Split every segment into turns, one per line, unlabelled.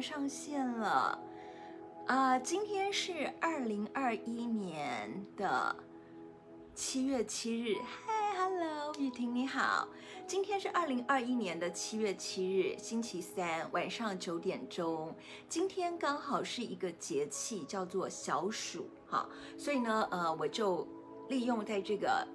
上线了啊、今天是二零二一年的七月七日。嗨，Hello，雨婷你好。今天是二零二一年的七月七日，星期三晚上九点钟。今天刚好是一个节气，叫做小暑哈，所以呢，呃，我就利用在这个。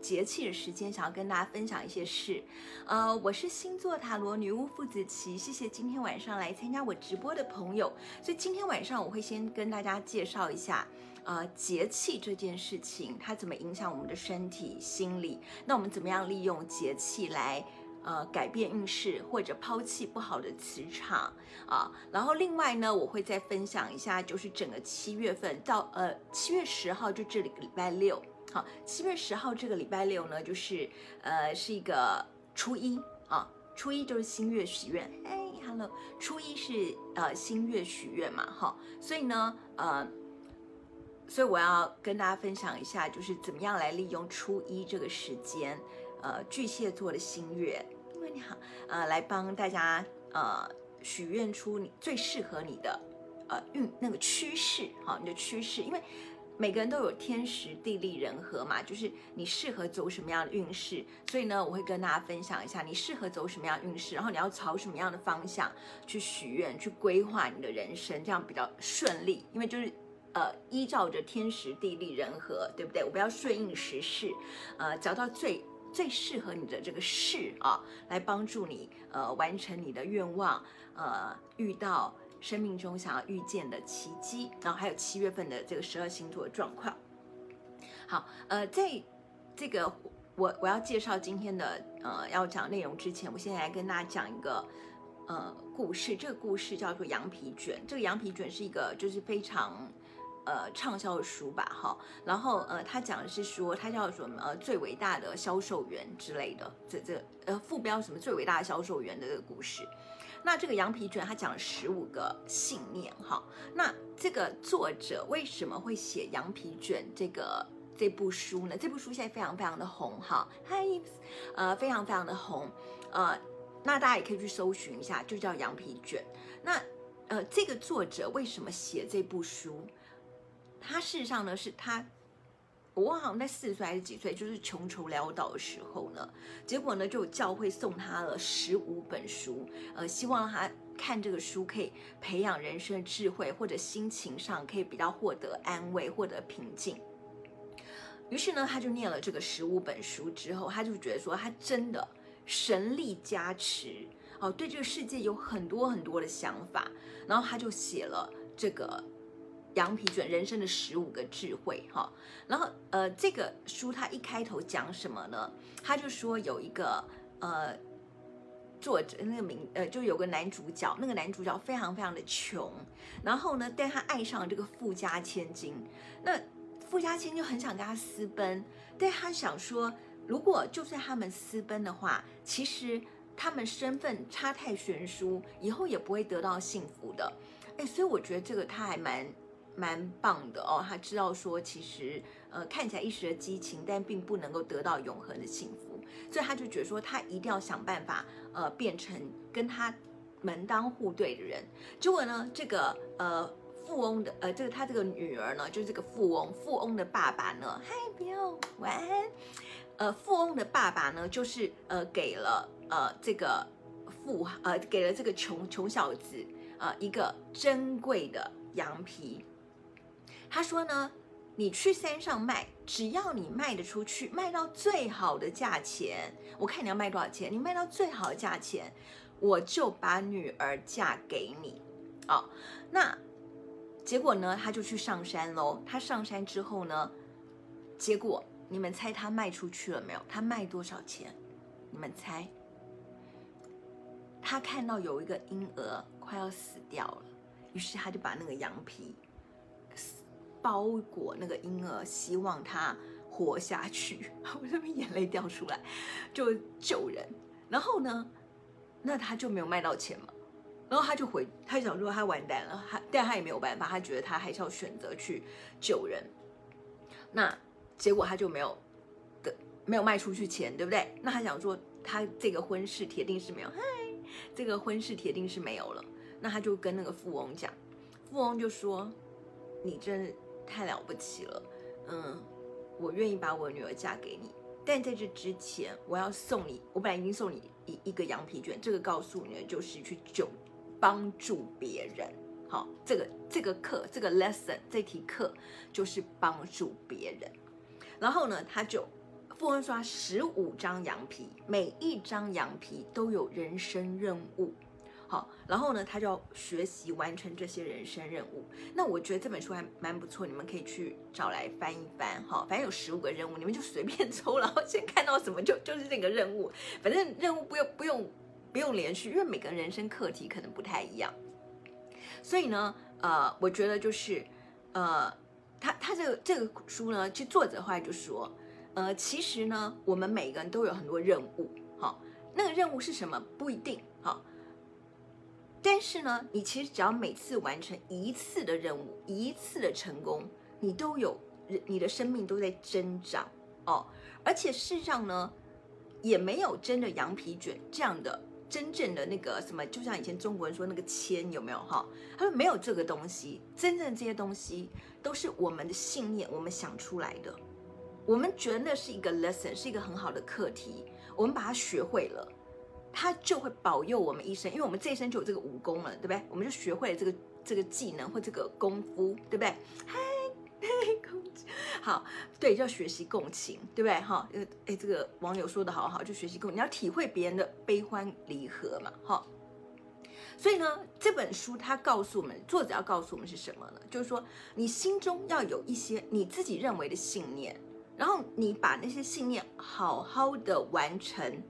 节气的时间，想要跟大家分享一些事。呃，我是星座塔罗女巫傅子琪，谢谢今天晚上来参加我直播的朋友。所以今天晚上我会先跟大家介绍一下，呃，节气这件事情它怎么影响我们的身体、心理。那我们怎么样利用节气来呃改变运势，或者抛弃不好的磁场啊？然后另外呢，我会再分享一下，就是整个七月份到呃七月十号就这里礼拜六。好，七月十号这个礼拜六呢，就是呃是一个初一啊，初一就是新月许愿。哎，Hello，初一是呃新月许愿嘛，哈，所以呢，呃，所以我要跟大家分享一下，就是怎么样来利用初一这个时间，呃，巨蟹座的新月，因为你好，呃，来帮大家呃许愿出你最适合你的呃运那个趋势，好，你的趋势，因为。每个人都有天时地利人和嘛，就是你适合走什么样的运势，所以呢，我会跟大家分享一下你适合走什么样的运势，然后你要朝什么样的方向去许愿、去规划你的人生，这样比较顺利。因为就是呃，依照着天时地利人和，对不对？我不要顺应时势，呃，找到最最适合你的这个事啊，来帮助你呃完成你的愿望，呃，遇到。生命中想要遇见的奇迹，然后还有七月份的这个十二星座的状况。好，呃，在这个我我要介绍今天的呃要讲内容之前，我现在来跟大家讲一个呃故事。这个故事叫做《羊皮卷》。这个《羊皮卷》是一个就是非常呃畅销的书吧，哈。然后呃，他讲的是说，他叫什么呃最伟大的销售员之类的，这这呃副标什么最伟大的销售员的这个故事。那这个羊皮卷，他讲了十五个信念哈。那这个作者为什么会写羊皮卷这个这部书呢？这部书现在非常非常的红哈，嗨，呃，非常非常的红，呃，那大家也可以去搜寻一下，就叫羊皮卷。那呃，这个作者为什么写这部书？他事实上呢，是他。我好像在四岁还是几岁，就是穷愁潦倒的时候呢，结果呢，就有教会送他了十五本书，呃，希望他看这个书可以培养人生的智慧，或者心情上可以比较获得安慰，获得平静。于是呢，他就念了这个十五本书之后，他就觉得说，他真的神力加持，哦，对这个世界有很多很多的想法，然后他就写了这个。羊皮卷人生的十五个智慧，哈，然后呃，这个书它一开头讲什么呢？他就说有一个呃作者，那个名呃，就有个男主角，那个男主角非常非常的穷，然后呢，但他爱上了这个富家千金，那富家千金很想跟他私奔，但他想说，如果就算他们私奔的话，其实他们身份差太悬殊，以后也不会得到幸福的，哎，所以我觉得这个他还蛮。蛮棒的哦，他知道说，其实呃看起来一时的激情，但并不能够得到永恒的幸福，所以他就觉得说，他一定要想办法呃变成跟他门当户对的人。结果呢，这个呃富翁的呃这个他这个女儿呢，就是这个富翁，富翁的爸爸呢，嗨，不要晚安。呃，富翁的爸爸呢，就是呃给了呃这个富呃给了这个穷穷小子呃一个珍贵的羊皮。他说呢，你去山上卖，只要你卖得出去，卖到最好的价钱，我看你要卖多少钱，你卖到最好的价钱，我就把女儿嫁给你。哦，那结果呢，他就去上山喽。他上山之后呢，结果你们猜他卖出去了没有？他卖多少钱？你们猜？他看到有一个婴儿快要死掉了，于是他就把那个羊皮。包裹那个婴儿，希望他活下去。我这边眼泪掉出来，就救人。然后呢，那他就没有卖到钱嘛。然后他就回，他想说他完蛋了，他但他也没有办法，他觉得他还是要选择去救人。那结果他就没有的，没有卖出去钱，对不对？那他想说，他这个婚事铁定是没有，嗨，这个婚事铁定是没有了。那他就跟那个富翁讲，富翁就说：“你真太了不起了，嗯，我愿意把我女儿嫁给你，但在这之前，我要送你，我本来已经送你一一个羊皮卷，这个告诉你的就是去救帮助别人。好，这个这个课这个 lesson 这题课就是帮助别人。然后呢，他就富翁刷十五张羊皮，每一张羊皮都有人生任务。”好，然后呢，他就要学习完成这些人生任务。那我觉得这本书还蛮不错，你们可以去找来翻一翻。哈，反正有十五个任务，你们就随便 抽，然后先看到什么就就是这个任务。反正任务不用不用不用连续，因为每个人生课题可能不太一样。所以呢，呃，我觉得就是，呃，他他这个这个书呢，其实作者后来就说，呃，其实呢，我们每个人都有很多任务。好，那个任务是什么不一定。好。但是呢，你其实只要每次完成一次的任务，一次的成功，你都有，你的生命都在增长哦。而且事实上呢，也没有真的羊皮卷这样的真正的那个什么，就像以前中国人说那个签有没有哈？他说没有这个东西，真正这些东西都是我们的信念，我们想出来的。我们觉得那是一个 lesson，是一个很好的课题，我们把它学会了。他就会保佑我们一生，因为我们这一生就有这个武功了，对不对？我们就学会了这个这个技能或这个功夫，对不对？嗨，共情，好，对，就要学习共情，对不对？哈，哎，这个网友说的好好，就学习共，你要体会别人的悲欢离合嘛，哈。所以呢，这本书它告诉我们，作者要告诉我们是什么呢？就是说，你心中要有一些你自己认为的信念，然后你把那些信念好好的完成。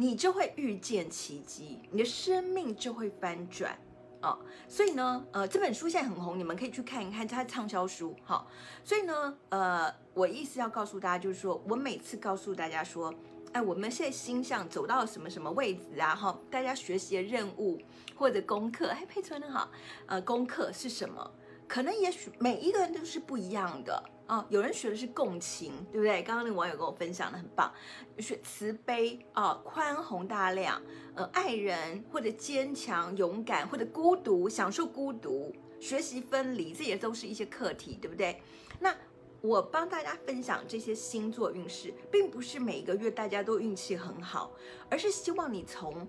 你就会遇见奇迹，你的生命就会翻转哦。所以呢，呃，这本书现在很红，你们可以去看一看，它畅销书。好，所以呢，呃，我意思要告诉大家，就是说我每次告诉大家说，哎，我们现在星象走到什么什么位置啊？哈，大家学习的任务或者功课，哎，佩存的好，呃，功课是什么？可能也许每一个人都是不一样的。啊、哦，有人学的是共情，对不对？刚刚那个网友跟我分享的很棒，学慈悲啊、宽宏大量，呃，爱人或者坚强勇敢，或者孤独，享受孤独，学习分离，这也都是一些课题，对不对？那我帮大家分享这些星座运势，并不是每一个月大家都运气很好，而是希望你从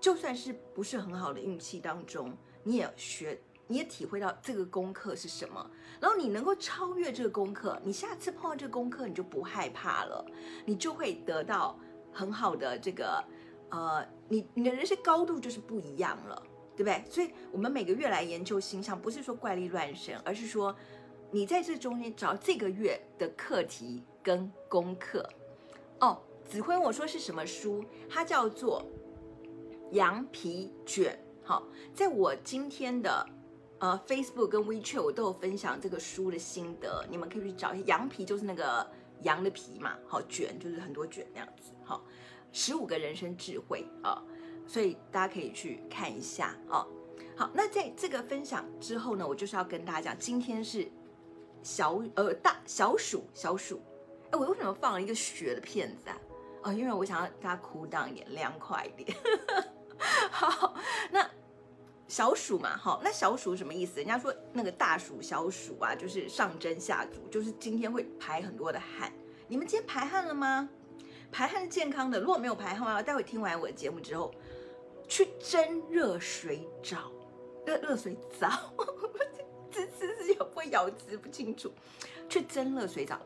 就算是不是很好的运气当中，你也学。你也体会到这个功课是什么，然后你能够超越这个功课，你下次碰到这个功课，你就不害怕了，你就会得到很好的这个，呃，你你的人生高度就是不一样了，对不对？所以我们每个月来研究星象，不是说怪力乱神，而是说你在这中间找这个月的课题跟功课。哦，子辉，我说是什么书？它叫做《羊皮卷》。好，在我今天的。呃，Facebook 跟 WeChat 我都有分享这个书的心得，你们可以去找一下。羊皮就是那个羊的皮嘛，好卷就是很多卷那样子，好，十五个人生智慧啊，所以大家可以去看一下啊。好，那在这个分享之后呢，我就是要跟大家讲，今天是小呃大小暑小暑，哎，我为什么放了一个雪的片子啊？哦，因为我想要大家 cool down 一点，凉快一点。好，那。小暑嘛，好，那小暑什么意思？人家说那个大暑、小暑啊，就是上蒸下煮，就是今天会排很多的汗。你们今天排汗了吗？排汗是健康的，如果没有排汗，待会听完我的节目之后，去蒸热水澡，热热水澡，滋滋滋又不会咬字不清楚，去蒸热水澡，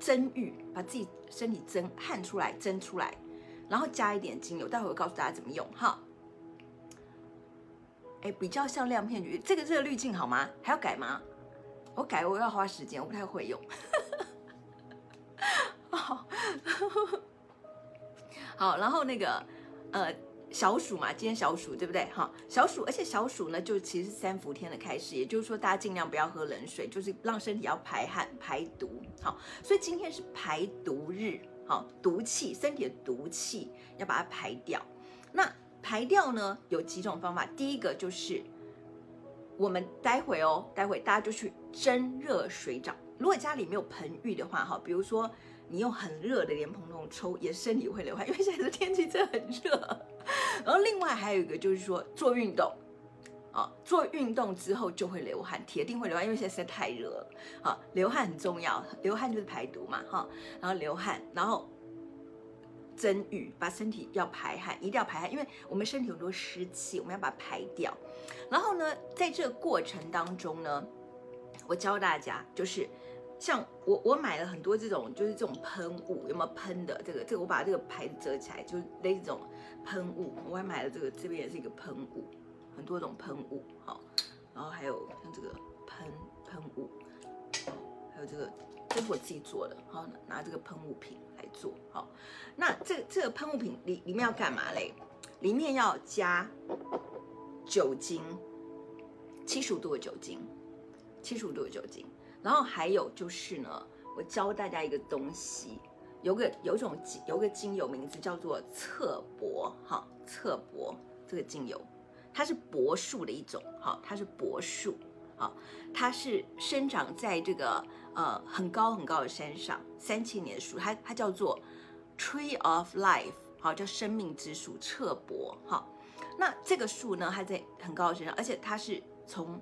蒸浴，把自己身体蒸汗出来，蒸出来，然后加一点精油，待会我告诉大家怎么用哈。哎，比较像亮片橘，这个这个滤镜好吗？还要改吗？我改我要花时间，我不太会用。好，好，然后那个呃小暑嘛，今天小暑对不对？好，小暑，而且小暑呢，就其实是三伏天的开始，也就是说大家尽量不要喝冷水，就是让身体要排汗排毒。好，所以今天是排毒日，好，毒气，身体的毒气要把它排掉。那。排掉呢，有几种方法，第一个就是我们待会哦，待会大家就去蒸热水澡。如果家里没有盆浴的话，哈，比如说你用很热的莲蓬头抽，也身体会流汗，因为现在的天气真的很热。然后另外还有一个就是说做运动，啊，做运动之后就会流汗，铁定会流汗，因为现在实在太热了。啊，流汗很重要，流汗就是排毒嘛，哈。然后流汗，然后蒸浴，把身体要排汗，一定要排汗，因为我们身体很多湿气，我们要把它排掉。然后呢，在这个过程当中呢，我教大家就是。像我，我买了很多这种，就是这种喷雾，有没有喷的？这个，这个我把这个牌子折起来，就是类似这种喷雾。我还买了这个，这边也是一个喷雾，很多种喷雾，好，然后还有像这个喷喷雾，还有这个，这是我自己做的，好，拿这个喷雾瓶来做，好，那这这个喷雾瓶里里面要干嘛嘞？里面要加酒精，七十五度的酒精，七十五度的酒精。然后还有就是呢，我教大家一个东西，有个有种有个精油名字叫做侧柏，哈，侧柏这个精油，它是柏树的一种，哈，它是柏树，啊，它是生长在这个呃很高很高的山上，三千年的树，它它叫做 Tree of Life，好，叫生命之树，侧柏，哈，那这个树呢，它在很高的山上，而且它是从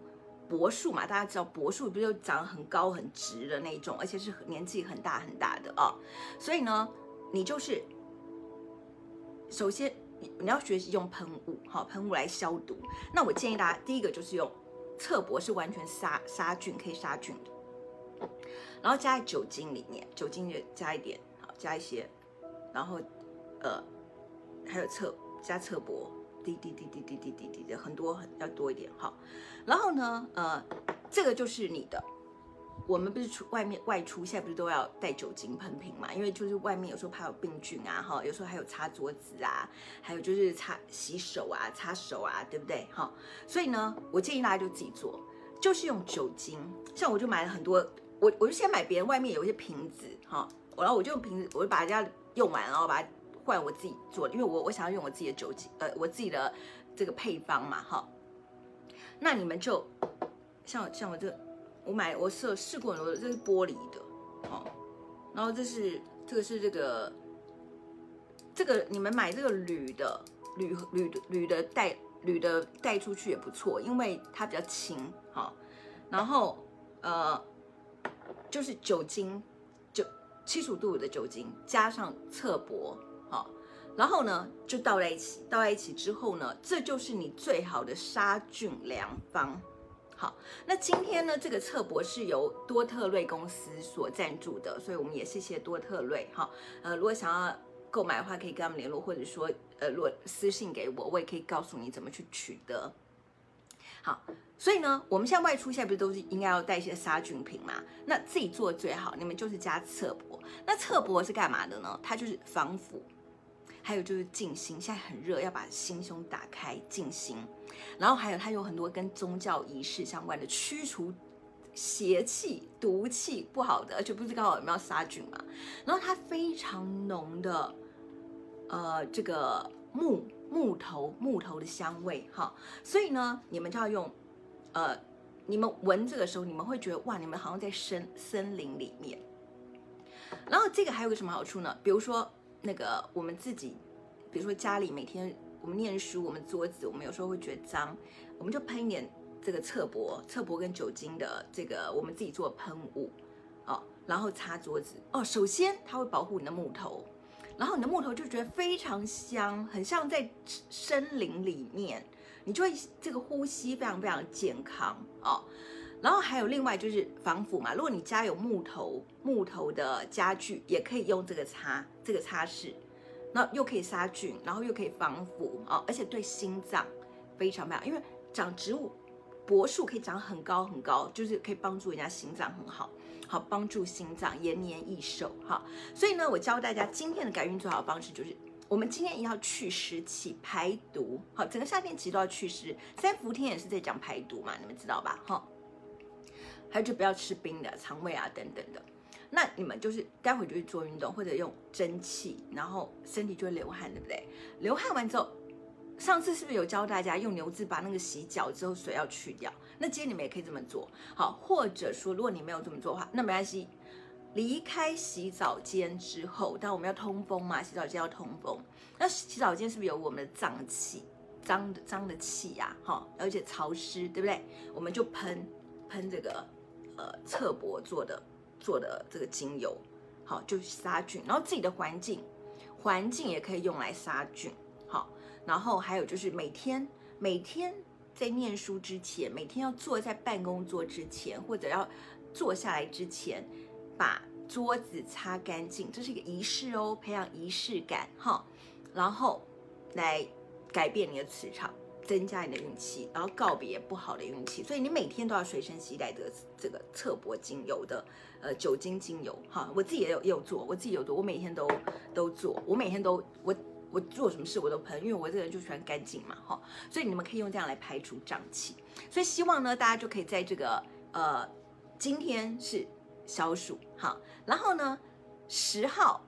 柏树嘛，大家知道柏树不就长很高很直的那种，而且是年纪很大很大的啊、所以呢，你就是首先你要学习用喷雾，好喷雾来消毒。那我建议大家第一个就是用侧柏，是完全杀杀菌可以杀菌的，然后加在酒精里面，酒精就加一点，好加一些，然后呃还有侧加侧柏。滴滴滴滴滴滴滴滴的很多很要多一点哈，然后呢，呃，这个就是你的。我们不是出外面外出，现在不是都要带酒精喷瓶嘛？因为就是外面有时候怕有病菌啊，哈，有时候还有擦桌子啊，还有就是擦洗手啊，擦手啊，对不对？哈，所以呢，我建议大家就自己做，就是用酒精。像我就买了很多，我我就先买别人外面有一些瓶子，哈，然后我就用瓶子，我就把人家用完，然后把它。换我自己做的，因为我我想要用我自己的酒精，呃，我自己的这个配方嘛，哈。那你们就像像我这，我买我试试过很多，这是玻璃的，哦。然后这是这个是这个这个你们买这个铝的铝铝的铝的带铝的带出去也不错，因为它比较轻，哈。然后呃，就是酒精，就七十五度的酒精加上侧柏。好，然后呢，就倒在一起，倒在一起之后呢，这就是你最好的杀菌良方。好，那今天呢，这个侧柏是由多特瑞公司所赞助的，所以我们也谢谢多特瑞。好，呃，如果想要购买的话，可以跟他们联络，或者说，呃，如果私信给我，我也可以告诉你怎么去取得。好，所以呢，我们现在外出现在不是都是应该要带一些杀菌品嘛？那自己做最好，你们就是加侧柏。那侧柏是干嘛的呢？它就是防腐。还有就是静心，现在很热，要把心胸打开静心。然后还有它有很多跟宗教仪式相关的，驱除邪气、毒气不好的，而且不是刚好有没有杀菌嘛？然后它非常浓的，呃，这个木木头木头的香味哈。所以呢，你们就要用，呃，你们闻这个时候，你们会觉得哇，你们好像在森森林里面。然后这个还有个什么好处呢？比如说。那个我们自己，比如说家里每天我们念书，我们桌子我们有时候会觉得脏，我们就喷一点这个侧柏，侧柏跟酒精的这个我们自己做喷雾，哦，然后擦桌子哦。首先它会保护你的木头，然后你的木头就觉得非常香，很像在森林里面，你就会这个呼吸非常非常健康哦。然后还有另外就是防腐嘛，如果你家有木头木头的家具，也可以用这个擦这个擦拭，那又可以杀菌，然后又可以防腐、哦，而且对心脏非常棒，因为长植物柏树可以长很高很高，就是可以帮助人家心脏很好，好帮助心脏延年益寿哈。所以呢，我教大家今天的改运最好的方式就是，我们今天也要去湿气排毒，好，整个夏天其实都要去湿，三伏天也是在讲排毒嘛，你们知道吧？哈。还有就不要吃冰的，肠胃啊等等的。那你们就是待会就去做运动，或者用蒸汽，然后身体就会流汗，对不对？流汗完之后，上次是不是有教大家用牛渍把那个洗脚之后水要去掉？那今天你们也可以这么做，好，或者说如果你没有这么做的话，那没关系。离开洗澡间之后，但我们要通风嘛，洗澡间要通风。那洗澡间是不是有我们的脏器？脏的脏的气呀，哈，而且潮湿，对不对？我们就喷喷这个呃侧柏做的做的这个精油，好，就杀菌。然后自己的环境环境也可以用来杀菌，然后还有就是每天每天在念书之前，每天要坐在办公桌之前，或者要坐下来之前，把桌子擦干净，这是一个仪式哦，培养仪式感哈。然后来改变你的磁场，增加你的运气，然后告别不好的运气。所以你每天都要随身携带这个这个侧柏精油的呃酒精精油哈。我自己也有也有做，我自己有做，我每天都都做，我每天都我。我做什么事我都喷，因为我这个人就喜欢干净嘛，哈，所以你们可以用这样来排除胀气。所以希望呢，大家就可以在这个呃，今天是小暑，好，然后呢，十号，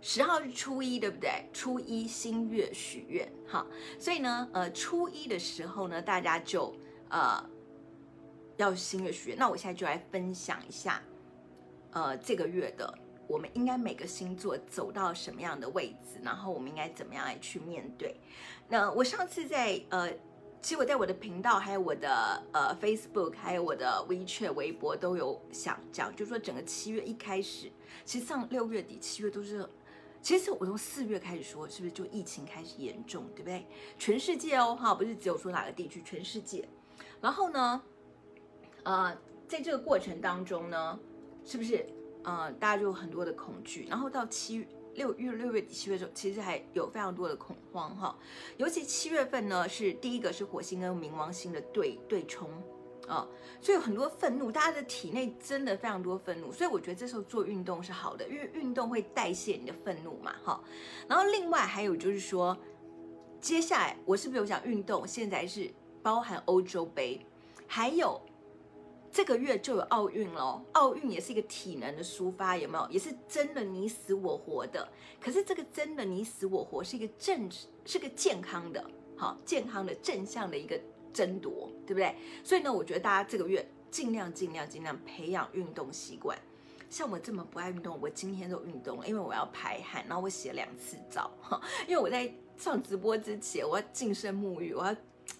十号是初一，对不对？初一新月许愿，哈，所以呢，呃，初一的时候呢，大家就呃要新月许愿。那我现在就来分享一下，呃，这个月的。我们应该每个星座走到什么样的位置，然后我们应该怎么样来去面对？那我上次在呃，其实我在我的频道，还有我的呃 Facebook，还有我的 WeChat 微博都有想讲，就是说整个七月一开始，其实上六月底七月都是，其实我从四月开始说，是不是就疫情开始严重，对不对？全世界哦，哈，不是只有说哪个地区，全世界。然后呢，呃，在这个过程当中呢，是不是？呃，大家就有很多的恐惧，然后到七月、六月、六月底、七月的时候，其实还有非常多的恐慌哈。尤其七月份呢，是第一个是火星跟冥王星的对对冲啊，所以有很多愤怒，大家的体内真的非常多愤怒，所以我觉得这时候做运动是好的，因为运动会代谢你的愤怒嘛哈。然后另外还有就是说，接下来我是不是有讲运动？现在是包含欧洲杯，还有。这个月就有奥运了，奥运也是一个体能的抒发，有没有？也是真的你死我活的。可是这个真的你死我活是一个正，是个健康的，好健康的正向的一个争夺，对不对？所以呢，我觉得大家这个月尽量尽量尽量培养运动习惯。像我这么不爱运动，我今天都运动了，因为我要排汗，然后我洗了两次澡，因为我在上直播之前我要净身沐浴，我要。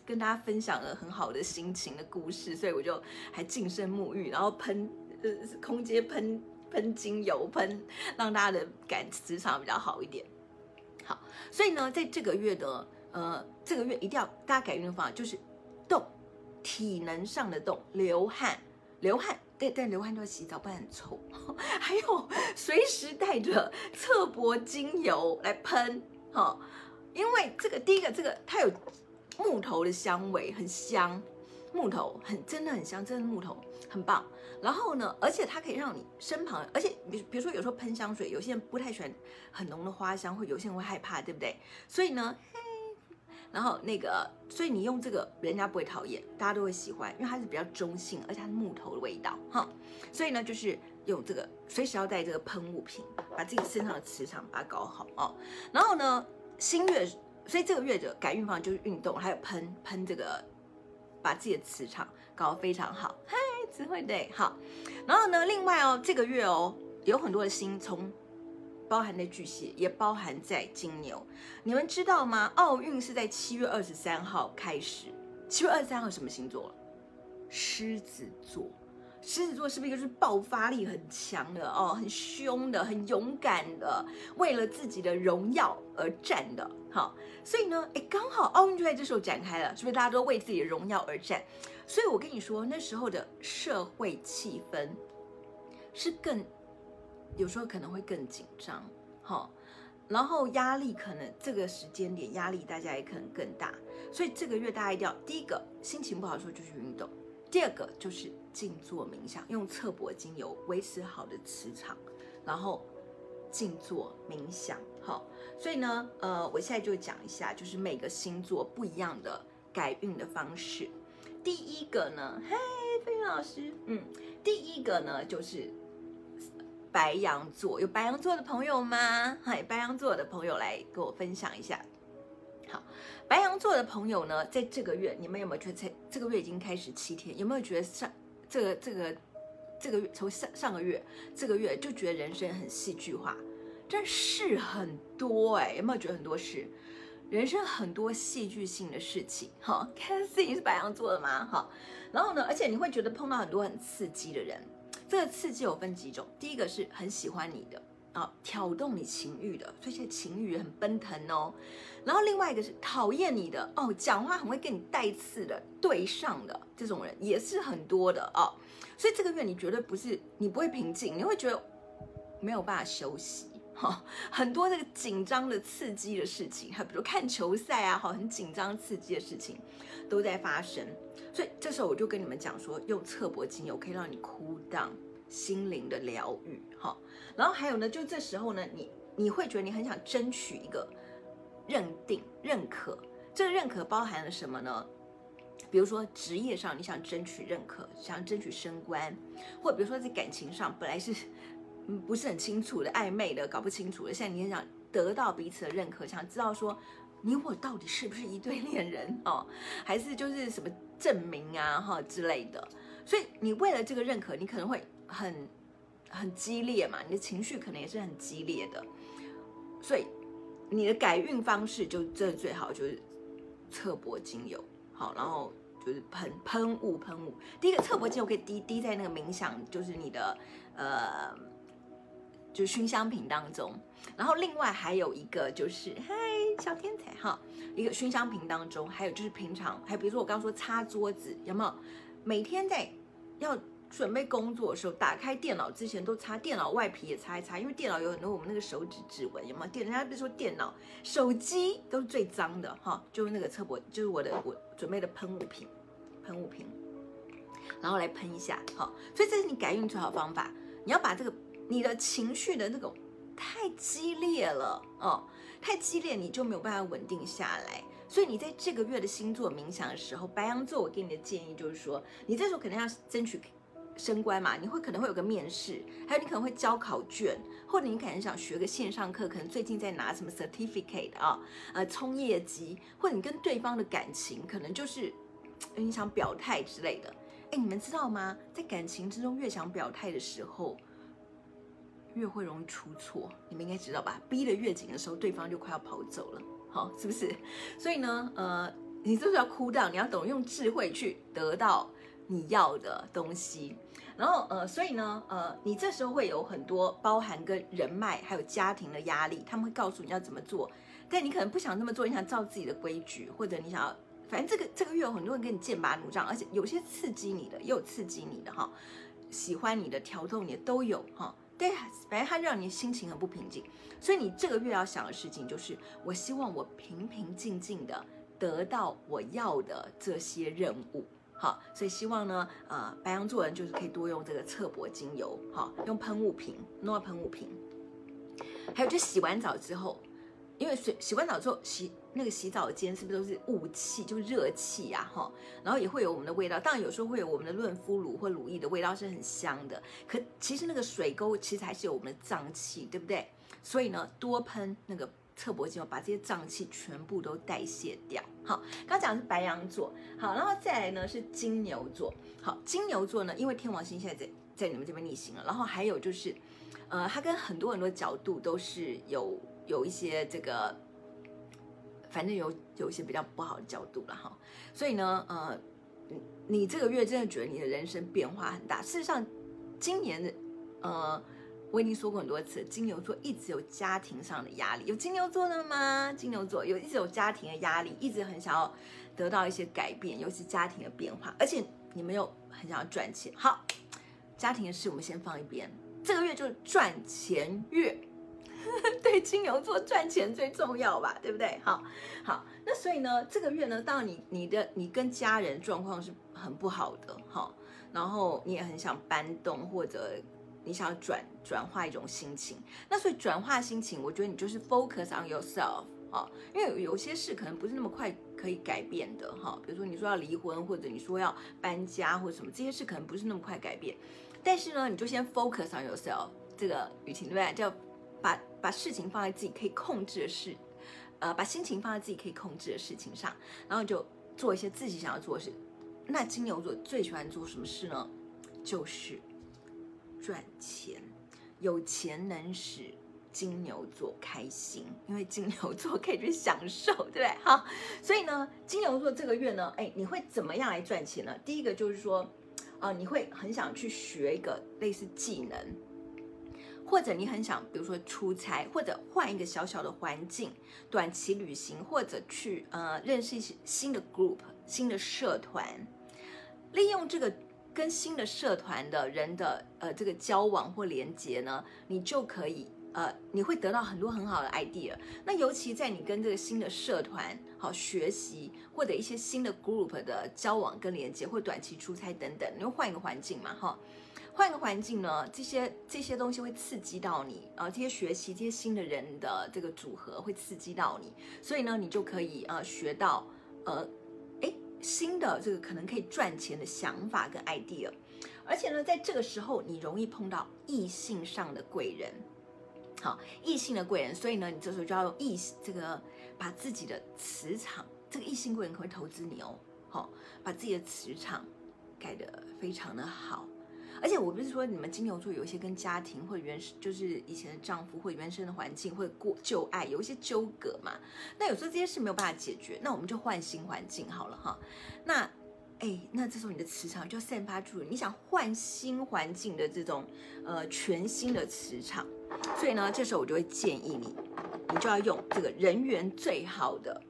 跟大家分享了很好的心情的故事，所以我就还净身沐浴，然后喷呃空间喷喷精油喷，让大家的感磁场比较好一点。好，所以呢，在这个月的呃这个月一定要大家改运的方法就是动，体能上的动，流汗流汗，对对，流汗都要洗澡，不然很臭。还有随时带着侧柏精油来喷，哈，因为这个第一个这个它有。木头的香味很香，木头很真的很香，真的木头很棒。然后呢，而且它可以让你身旁，而且比比如说有时候喷香水，有些人不太喜欢很浓的花香，或有些人会害怕，对不对？所以呢，嘿，然后那个，所以你用这个，人家不会讨厌，大家都会喜欢，因为它是比较中性，而且它是木头的味道，哈。所以呢，就是用这个，随时要带这个喷雾瓶，把自己身上的磁场把它搞好哦。然后呢，新月。所以这个月的改运方就是运动，还有喷喷这个，把自己的磁场搞得非常好。嗨，智慧对，好。然后呢，另外哦，这个月哦，有很多的星，从包含在巨蟹，也包含在金牛。你们知道吗？奥运是在七月二十三号开始。七月二十三号什么星座？狮子座。狮子座是不是就是爆发力很强的哦，很凶的，很勇敢的，为了自己的荣耀而战的？好，所以呢，哎，刚好奥运就在这时候展开了，是不是大家都为自己的荣耀而战？所以我跟你说，那时候的社会气氛是更，有时候可能会更紧张，好，然后压力可能这个时间点压力大家也可能更大，所以这个月大家一定要，第一个心情不好的时候就去运动。第二个就是静坐冥想，用侧脖精油维持好的磁场，然后静坐冥想。好，所以呢，呃，我现在就讲一下，就是每个星座不一样的改运的方式。第一个呢，嘿，飞云老师，嗯，第一个呢就是白羊座，有白羊座的朋友吗？嗨，白羊座的朋友来跟我分享一下。好，白羊座的朋友呢，在这个月，你们有没有觉得，这个月已经开始七天，有没有觉得上这个这个这个月从上上个月这个月就觉得人生很戏剧化，这事很多哎，有没有觉得很多事？人生很多戏剧性的事情，哈，看自己是白羊座的吗？哈，然后呢，而且你会觉得碰到很多很刺激的人，这个刺激有分几种，第一个是很喜欢你的啊，挑动你情欲的，所以现在情欲很奔腾哦。然后另外一个是讨厌你的哦，讲话很会跟你带刺的，对上的这种人也是很多的哦。所以这个月你绝对不是，你不会平静，你会觉得没有办法休息。哈，很多这个紧张的、刺激的事情，还比如看球赛啊，哈，很紧张、刺激的事情都在发生。所以这时候我就跟你们讲说，用侧柏精油可以让你 cool down 心灵的疗愈，哈。然后还有呢，就这时候呢，你你会觉得你很想争取一个认定、认可。这个认可包含了什么呢？比如说职业上你想争取认可，想争取升官，或比如说在感情上本来是。嗯，不是很清楚的暧昧的，搞不清楚的。现在你很想得到彼此的认可，想知道说你我到底是不是一对恋人 哦，还是就是什么证明啊哈之类的。所以你为了这个认可，你可能会很很激烈嘛，你的情绪可能也是很激烈的。所以你的改运方式就这最好就是侧柏精油，好，然后就是喷喷雾喷雾。第一个侧柏精油可以滴滴在那个冥想，就是你的呃。就熏香瓶当中，然后另外还有一个就是，嗨，小天才哈，一个熏香瓶当中，还有就是平常，还比如说我刚刚说擦桌子，有没有？每天在要准备工作的时候，打开电脑之前都擦，电脑外皮也擦一擦，因为电脑有很多我们那个手指指纹，有没有？电人家不是说电脑、手机都是最脏的哈，就是那个侧柏，就是我的我准备的喷雾瓶，喷雾瓶，然后来喷一下，好，所以这是你改运最好的方法，你要把这个。你的情绪的那种太激烈了哦，太激烈你就没有办法稳定下来。所以你在这个月的星座冥想的时候，白羊座我给你的建议就是说，你这时候可能要争取升官嘛，你会可能会有个面试，还有你可能会交考卷，或者你可能想学个线上课，可能最近在拿什么 certificate 啊，呃，冲业绩，或者你跟对方的感情可能就是你想表态之类的。哎，你们知道吗？在感情之中越想表态的时候。越会容易出错，你们应该知道吧？逼得越紧的时候，对方就快要跑走了，好，是不是？所以呢，呃，你就是要哭到你要懂用智慧去得到你要的东西。然后，呃，所以呢，呃，你这时候会有很多包含跟人脉还有家庭的压力，他们会告诉你要怎么做，但你可能不想这么做，你想照自己的规矩，或者你想要，反正这个这个月有很多人跟你剑拔弩张，而且有些刺激你的，也有刺激你的哈，喜欢你的、挑逗你的都有哈。对，反正它让你心情很不平静，所以你这个月要想的事情就是，我希望我平平静静的得到我要的这些任务，好，所以希望呢，呃，白羊座人就是可以多用这个侧柏精油，好，用喷雾瓶，弄到喷雾瓶，还有就洗完澡之后。因为水洗完澡之后洗那个洗澡间是不是都是雾气，就热气呀，哈，然后也会有我们的味道。当然有时候会有我们的润肤乳或乳液的味道是很香的。可其实那个水沟其实还是有我们的脏气，对不对？所以呢，多喷那个侧柏精油，把这些脏气全部都代谢掉。好，刚讲的是白羊座，好，然后再来呢是金牛座。好，金牛座呢，因为天王星现在在在你们这边逆行了，然后还有就是，呃，它跟很多很多角度都是有。有一些这个，反正有有一些比较不好的角度了哈，所以呢，呃，你这个月真的觉得你的人生变化很大。事实上，今年的，呃，我已经说过很多次，金牛座一直有家庭上的压力。有金牛座的吗？金牛座有一直有家庭的压力，一直很想要得到一些改变，尤其家庭的变化，而且你们又很想要赚钱。好，家庭的事我们先放一边，这个月就是赚钱月。对金牛座赚钱最重要吧，对不对？好，好，那所以呢，这个月呢，到你你的你跟家人状况是很不好的，哈，然后你也很想搬动，或者你想要转转化一种心情，那所以转化心情，我觉得你就是 focus on yourself 啊，因为有些事可能不是那么快可以改变的，哈，比如说你说要离婚，或者你说要搬家或者什么，这些事可能不是那么快改变，但是呢，你就先 focus on yourself，这个雨晴对不对？叫把。把事情放在自己可以控制的事，呃，把心情放在自己可以控制的事情上，然后就做一些自己想要做的事。那金牛座最喜欢做什么事呢？就是赚钱，有钱能使金牛座开心，因为金牛座可以去享受，对不对？好，所以呢，金牛座这个月呢，哎，你会怎么样来赚钱呢？第一个就是说，啊、呃，你会很想去学一个类似技能，或者你很想，比如说出差，或者换一个小小的环境，短期旅行，或者去呃认识一些新的 group、新的社团，利用这个。跟新的社团的人的呃这个交往或连接呢，你就可以呃你会得到很多很好的 idea。那尤其在你跟这个新的社团好学习或者一些新的 group 的交往跟连接，或短期出差等等，你会换一个环境嘛哈？换一个环境呢，这些这些东西会刺激到你啊，这些学习这些新的人的这个组合会刺激到你，所以呢，你就可以呃学到呃。新的这个可能可以赚钱的想法跟 idea，而且呢，在这个时候你容易碰到异性上的贵人，好，异性的贵人，所以呢，你这时候就要用异这个把自己的磁场，这个异性贵人可会投资你哦，好，把自己的磁场改得非常的好。而且我不是说你们金牛座有一些跟家庭或原，就是以前的丈夫或原生的环境或过旧爱有一些纠葛嘛？那有时候这些事没有办法解决，那我们就换新环境好了哈。那哎，那这时候你的磁场就散发出你想换新环境的这种呃全新的磁场。所以呢，这时候我就会建议你，你就要用这个人缘最好的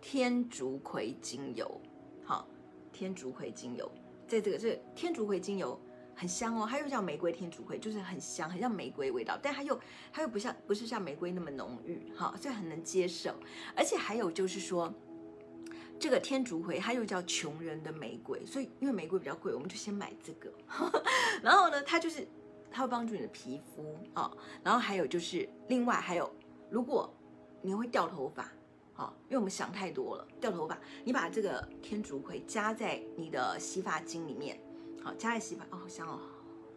天竺葵精油。好，天竺葵精油，在这个这个天竺葵精油。很香哦，它又叫玫瑰天竺葵，就是很香，很像玫瑰味道，但它又它又不像不是像玫瑰那么浓郁哈，所以很能接受。而且还有就是说，这个天竺葵它又叫穷人的玫瑰，所以因为玫瑰比较贵，我们就先买这个。然后呢，它就是它会帮助你的皮肤啊。然后还有就是另外还有，如果你会掉头发，好，因为我们想太多了，掉头发，你把这个天竺葵加在你的洗发精里面。好，加在洗发哦，好香哦，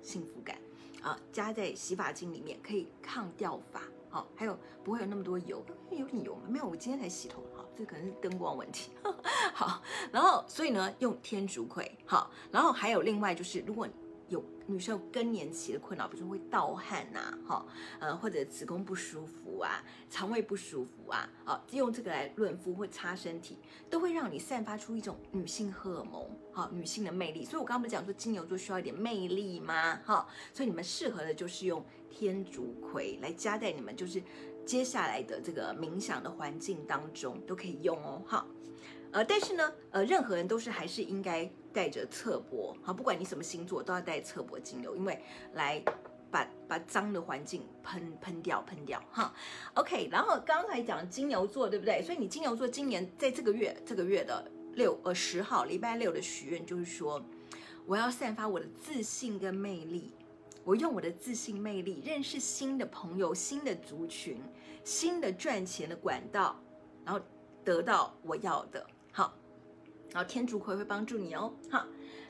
幸福感啊！加在洗发精里面可以抗掉发，好，还有不会有那么多油，有点油吗？没有，我今天才洗头，好，这可能是灯光问题。好，然后所以呢，用天竺葵，好，然后还有另外就是，如果有女生有更年期的困扰，比如说会盗汗呐，哈，呃，或者子宫不舒服啊，肠胃不舒服啊，啊，用这个来润肤或擦身体，都会让你散发出一种女性荷尔蒙，好，女性的魅力。所以我刚刚不是讲说金牛座需要一点魅力吗？哈，所以你们适合的就是用天竺葵来加在你们就是接下来的这个冥想的环境当中都可以用哦，哈。呃，但是呢，呃，任何人都是还是应该带着侧柏，好，不管你什么星座，都要带侧柏精油，因为来把把脏的环境喷喷掉，喷掉，哈。OK，然后刚才讲金牛座，对不对？所以你金牛座今年在这个月，这个月的六呃十号礼拜六的许愿就是说，我要散发我的自信跟魅力，我用我的自信魅力认识新的朋友、新的族群、新的赚钱的管道，然后得到我要的。好，然后天竺葵会帮助你哦。好，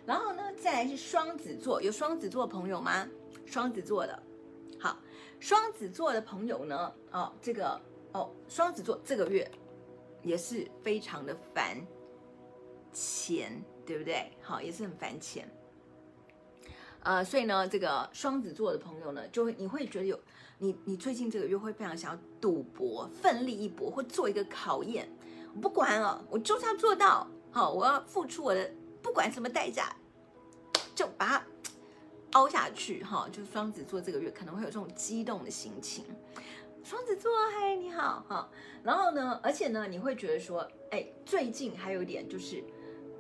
然后呢，再来是双子座，有双子座的朋友吗？双子座的，好，双子座的朋友呢，哦，这个哦，双子座这个月也是非常的烦钱，对不对？好，也是很烦钱。呃，所以呢，这个双子座的朋友呢，就会你会觉得有你，你最近这个月会非常想要赌博，奋力一搏，或做一个考验。不管了，我就是要做到好，我要付出我的，不管什么代价，就把它凹下去哈。就双子座这个月可能会有这种激动的心情。双子座，嗨，你好哈。然后呢，而且呢，你会觉得说，哎，最近还有一点就是，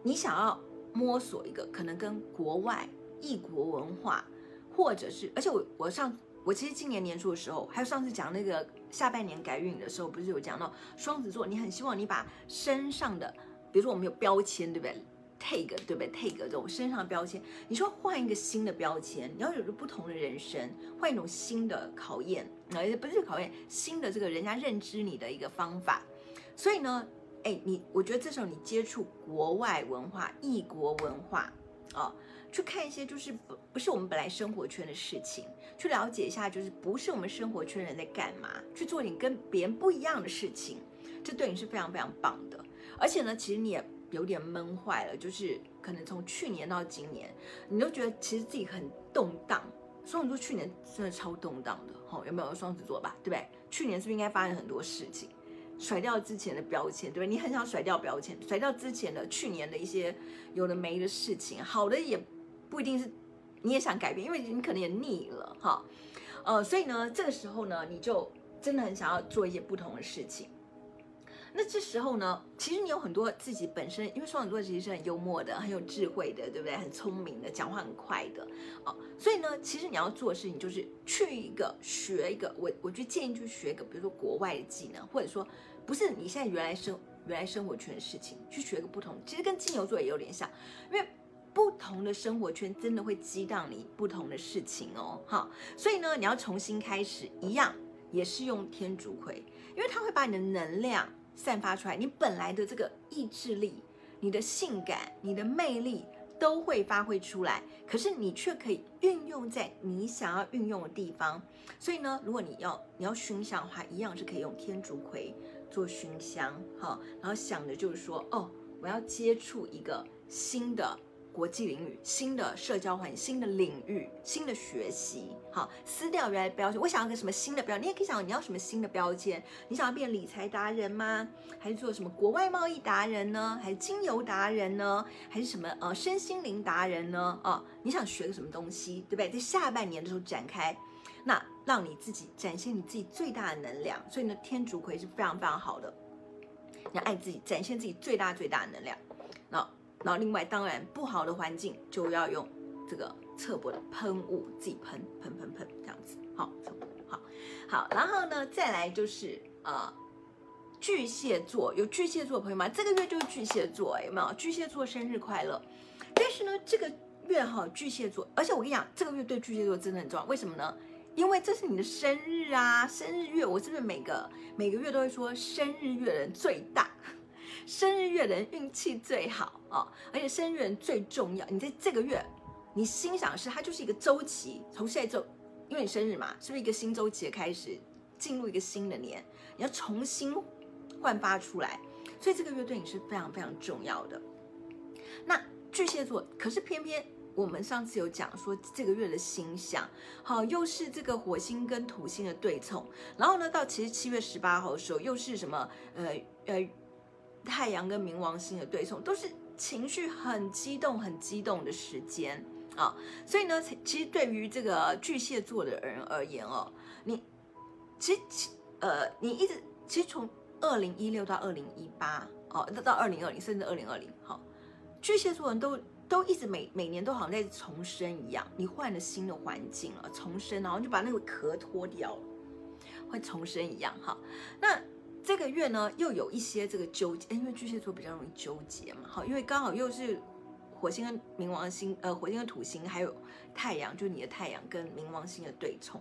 你想要摸索一个可能跟国外异国文化，或者是，而且我我上。我其实今年年初的时候，还有上次讲那个下半年改运的时候，不是有讲到双子座，你很希望你把身上的，比如说我们有标签，对不对？tag，对不对？tag 这种身上的标签，你说换一个新的标签，你要有个不同的人生，换一种新的考验，而且不是考验，新的这个人家认知你的一个方法。所以呢，哎，你我觉得这时候你接触国外文化、异国文化啊。去看一些就是不不是我们本来生活圈的事情，去了解一下就是不是我们生活圈人在干嘛，去做点跟别人不一样的事情，这对你是非常非常棒的。而且呢，其实你也有点闷坏了，就是可能从去年到今年，你都觉得其实自己很动荡，双子座去年真的超动荡的，哈，有没有双子座吧？对不对？去年是不是应该发生很多事情？甩掉之前的标签，对不对？你很想甩掉标签，甩掉之前的去年的一些有的没的事情，好的也不一定是你也想改变，因为你可能也腻了，哈，呃，所以呢，这个时候呢，你就真的很想要做一些不同的事情。那这时候呢，其实你有很多自己本身，因为双子座其实是很幽默的，很有智慧的，对不对？很聪明的，讲话很快的，哦，所以呢，其实你要做的事情就是去一个学一个，我我就建议去学一个，比如说国外的技能，或者说不是你现在原来生原来生活圈的事情，去学一个不同，其实跟金牛座也有点像，因为不同的生活圈真的会激荡你不同的事情哦，好，所以呢，你要重新开始，一样也是用天竺葵，因为它会把你的能量。散发出来，你本来的这个意志力、你的性感、你的魅力都会发挥出来，可是你却可以运用在你想要运用的地方。所以呢，如果你要你要熏香的话，一样是可以用天竺葵做熏香，哈，然后想的就是说，哦，我要接触一个新的。国际领域，新的社交环境，新的领域，新的学习，好，撕掉原来标签。我想要个什么新的标签？你也可以想，你要什么新的标签？你想要变理财达人吗？还是做什么国外贸易达人呢？还是精油达人呢？还是什么呃身心灵达人呢？哦，你想学个什么东西，对不对？在下半年的时候展开，那让你自己展现你自己最大的能量。所以呢，天竺葵是非常非常好的，你要爱自己，展现自己最大最大的能量。然后，另外当然不好的环境就要用这个侧柏的喷雾，自己喷喷喷喷这样子，好，好，好。然后呢，再来就是呃，巨蟹座有巨蟹座朋友吗？这个月就是巨蟹座，有没有？巨蟹座生日快乐！但是呢，这个月哈，巨蟹座，而且我跟你讲，这个月对巨蟹座真的很重要。为什么呢？因为这是你的生日啊，生日月，我是不是每个每个月都会说生日月人最大？生日月的人运气最好哦，而且生日月人最重要。你在这个月，你心想的是它就是一个周期，从现在就，因为你生日嘛，是不是一个新周期的开始，进入一个新的年，你要重新焕发出来，所以这个月对你是非常非常重要的。那巨蟹座，可是偏偏我们上次有讲说，这个月的星象，好，又是这个火星跟土星的对冲，然后呢，到其实七月十八号的时候，又是什么？呃呃。太阳跟冥王星的对冲都是情绪很激动、很激动的时间啊，所以呢，其实对于这个巨蟹座的人而言哦，你其实呃，你一直其实从二零一六到二零一八哦，到到二零二零甚至二零二零，好，巨蟹座人都都一直每每年都好像在重生一样，你换了新的环境了，重生，然后就把那个壳脱掉了，会重生一样哈，那。这个月呢，又有一些这个纠结，因为巨蟹座比较容易纠结嘛，好，因为刚好又是火星跟冥王星，呃，火星跟土星，还有太阳，就你的太阳跟冥王星的对冲，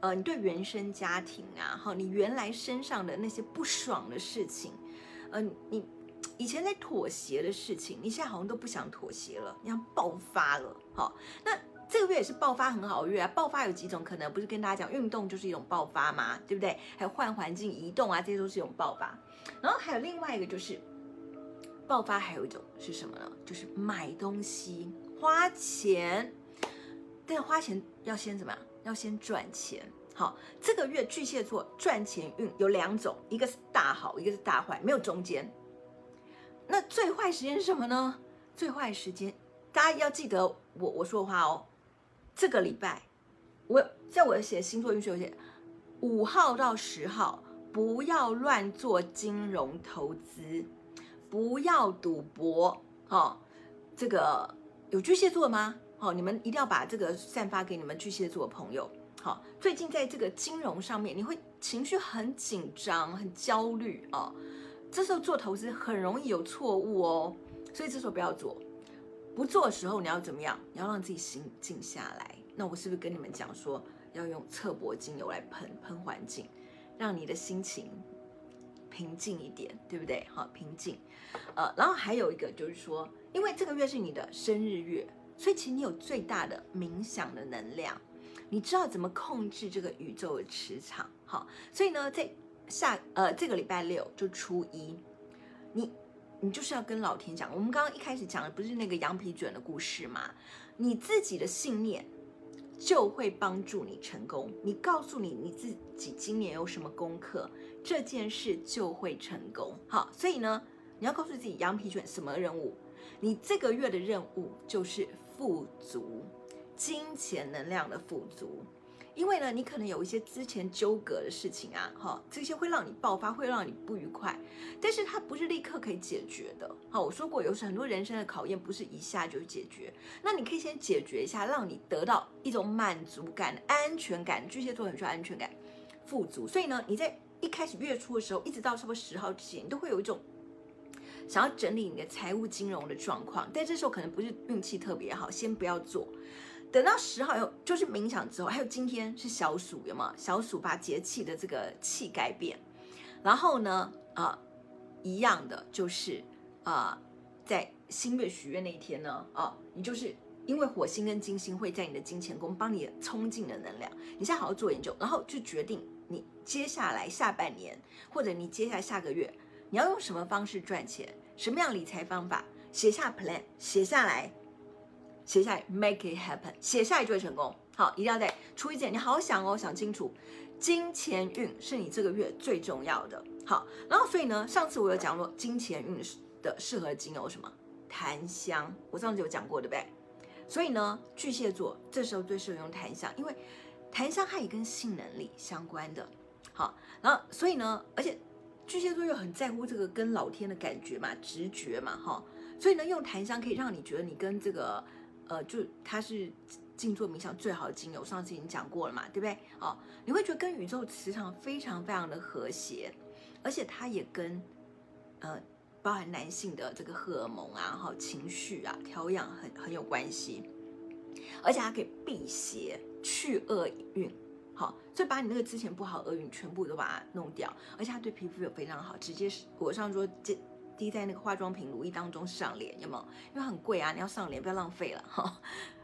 呃，你对原生家庭啊，好，你原来身上的那些不爽的事情，呃，你以前在妥协的事情，你现在好像都不想妥协了，你要爆发了，好，那。这个月也是爆发很好月啊！爆发有几种可能？不是跟大家讲，运动就是一种爆发嘛，对不对？还有换环境、移动啊，这些都是一种爆发。然后还有另外一个就是爆发，还有一种是什么呢？就是买东西、花钱。但花钱要先怎么样？要先赚钱。好，这个月巨蟹座赚钱运有两种，一个是大好，一个是大坏，没有中间。那最坏时间是什么呢？最坏时间，大家要记得我我说的话哦。这个礼拜，我在我写星座运势我写，五号到十号不要乱做金融投资，不要赌博。哦，这个有巨蟹座吗？好、哦，你们一定要把这个散发给你们巨蟹座的朋友。好、哦，最近在这个金融上面，你会情绪很紧张、很焦虑哦。这时候做投资很容易有错误哦，所以这时候不要做。不做的时候，你要怎么样？你要让自己心静下来。那我是不是跟你们讲说，要用侧柏精油来喷喷环境，让你的心情平静一点，对不对？好，平静。呃，然后还有一个就是说，因为这个月是你的生日月，所以其实你有最大的冥想的能量，你知道怎么控制这个宇宙的磁场。好，所以呢，在下呃这个礼拜六就初一，你。你就是要跟老天讲，我们刚刚一开始讲的不是那个羊皮卷的故事吗？你自己的信念就会帮助你成功。你告诉你你自己今年有什么功课，这件事就会成功。好，所以呢，你要告诉自己羊皮卷什么任务？你这个月的任务就是富足，金钱能量的富足。因为呢，你可能有一些之前纠葛的事情啊，哈，这些会让你爆发，会让你不愉快，但是它不是立刻可以解决的。好，我说过，有很多人生的考验不是一下就解决，那你可以先解决一下，让你得到一种满足感、安全感。巨蟹座很需要安全感、富足，所以呢，你在一开始月初的时候，一直到差不多十号之前，你都会有一种想要整理你的财务金融的状况，但这时候可能不是运气特别好，先不要做。等到十号以后，就是冥想之后，还有今天是小暑，有吗？小暑把节气的这个气改变，然后呢，啊、一样的就是啊、在新月许愿那一天呢，啊、你就是因为火星跟金星会在你的金钱宫帮你冲进的能量，你现在好好做研究，然后就决定你接下来下半年或者你接下来下个月你要用什么方式赚钱，什么样理财方法，写下 plan，写下来。写下来，make it happen，写下来就会成功。好，一定要在初一之前，你好好想哦，想清楚，金钱运是你这个月最重要的。好，然后所以呢，上次我有讲过金钱运的适合精油什么？檀香，我上次有讲过，对不对？所以呢，巨蟹座这时候最适合用檀香，因为檀香它也跟性能力相关的。好，然后所以呢，而且巨蟹座又很在乎这个跟老天的感觉嘛，直觉嘛，哈，所以呢，用檀香可以让你觉得你跟这个。呃，就它是静坐冥想最好的精油，上次已经讲过了嘛，对不对？哦，你会觉得跟宇宙磁场非常非常的和谐，而且它也跟呃包含男性的这个荷尔蒙啊、哈情绪啊调养很很有关系，而且它可以辟邪去厄运，好，所以把你那个之前不好厄运全部都把它弄掉，而且它对皮肤有非常好，直接是我上说这。滴在那个化妆品乳液当中上脸，有没有？因为很贵啊，你要上脸，不要浪费了哈。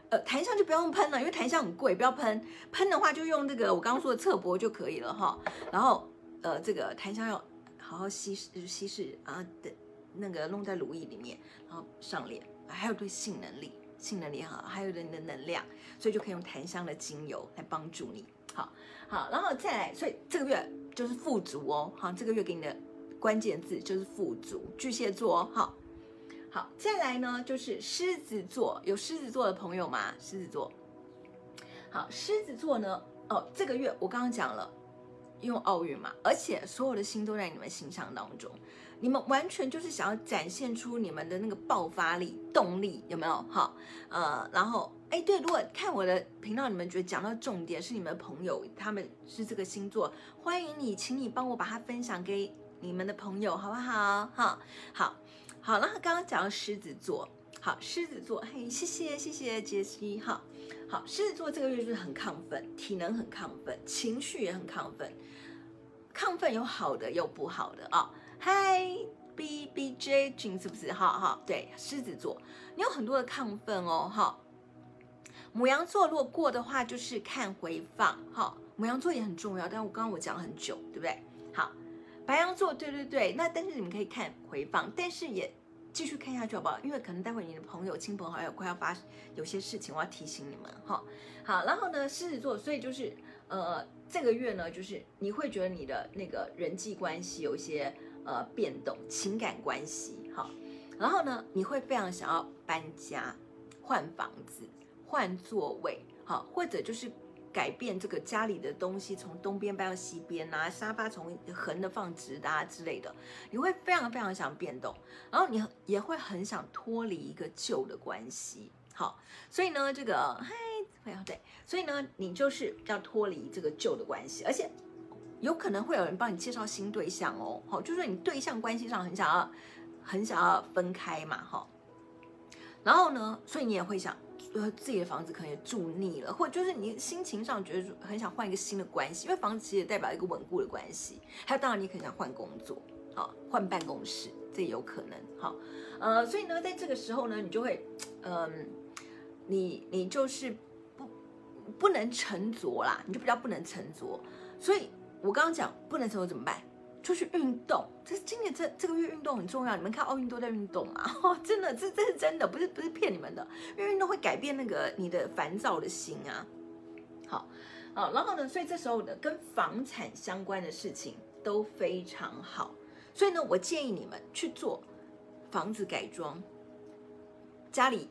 呃，檀香就不要用喷了，因为檀香很贵，不要喷。喷的话就用这个我刚刚说的侧柏就可以了哈。然后呃，这个檀香要好好稀释稀释啊的，那个弄在乳液里面，然后上脸，还有对性能力，性能力哈，还有你的能量，所以就可以用檀香的精油来帮助你。好，好，然后再来，所以这个月就是富足哦。好，这个月给你的。关键字就是富足，巨蟹座，好，好，再来呢就是狮子座，有狮子座的朋友吗？狮子座，好，狮子座呢，哦，这个月我刚刚讲了，用奥运嘛，而且所有的星都在你们心上当中，你们完全就是想要展现出你们的那个爆发力、动力，有没有？好，呃，然后，哎，对，如果看我的频道，你们觉得讲到重点是你们的朋友，他们是这个星座，欢迎你，请你帮我把它分享给。你们的朋友好不好？哈，好，好。然后刚刚讲到狮子座，好，狮子座，嘿，谢谢，谢谢杰西，好，好，狮子座这个月就是很亢奋，体能很亢奋，情绪也很亢奋，亢奋有好的，有不好的啊。嗨，B B J 君是不是？好好，对，狮子座，你有很多的亢奋哦，哈。牡羊座如果过的话，就是看回放，好，牡羊座也很重要，但我刚刚我讲了很久，对不对？白羊座，对对对，那但是你们可以看回放，但是也继续看下去好不好？因为可能待会你的朋友、亲朋好友快要发有些事情，我要提醒你们哈。好，然后呢，狮子座，所以就是呃，这个月呢，就是你会觉得你的那个人际关系有一些呃变动，情感关系哈。然后呢，你会非常想要搬家、换房子、换座位，好，或者就是。改变这个家里的东西，从东边搬到西边啊，沙发从横的放直的啊之类的，你会非常非常想变动，然后你也会很想脱离一个旧的关系。好，所以呢，这个嗨，对，所以呢，你就是要脱离这个旧的关系，而且有可能会有人帮你介绍新对象哦。好，就是说你对象关系上很想要，很想要分开嘛，哈。然后呢，所以你也会想。呃，自己的房子可能也住腻了，或就是你心情上觉得很想换一个新的关系，因为房子其实也代表一个稳固的关系。还有，当然你可能想换工作，啊，换办公室，这也有可能，好，呃，所以呢，在这个时候呢，你就会，嗯、你你就是不不能沉着啦，你就比较不能沉着。所以我刚刚讲不能沉着怎么办？出去运动，这今年这这个月运动很重要。你们看奥运都在运动嘛？哦，真的，这这是真的，不是不是骗你们的。因为运动会改变那个你的烦躁的心啊。好，好，然后呢，所以这时候呢，跟房产相关的事情都非常好。所以呢，我建议你们去做房子改装，家里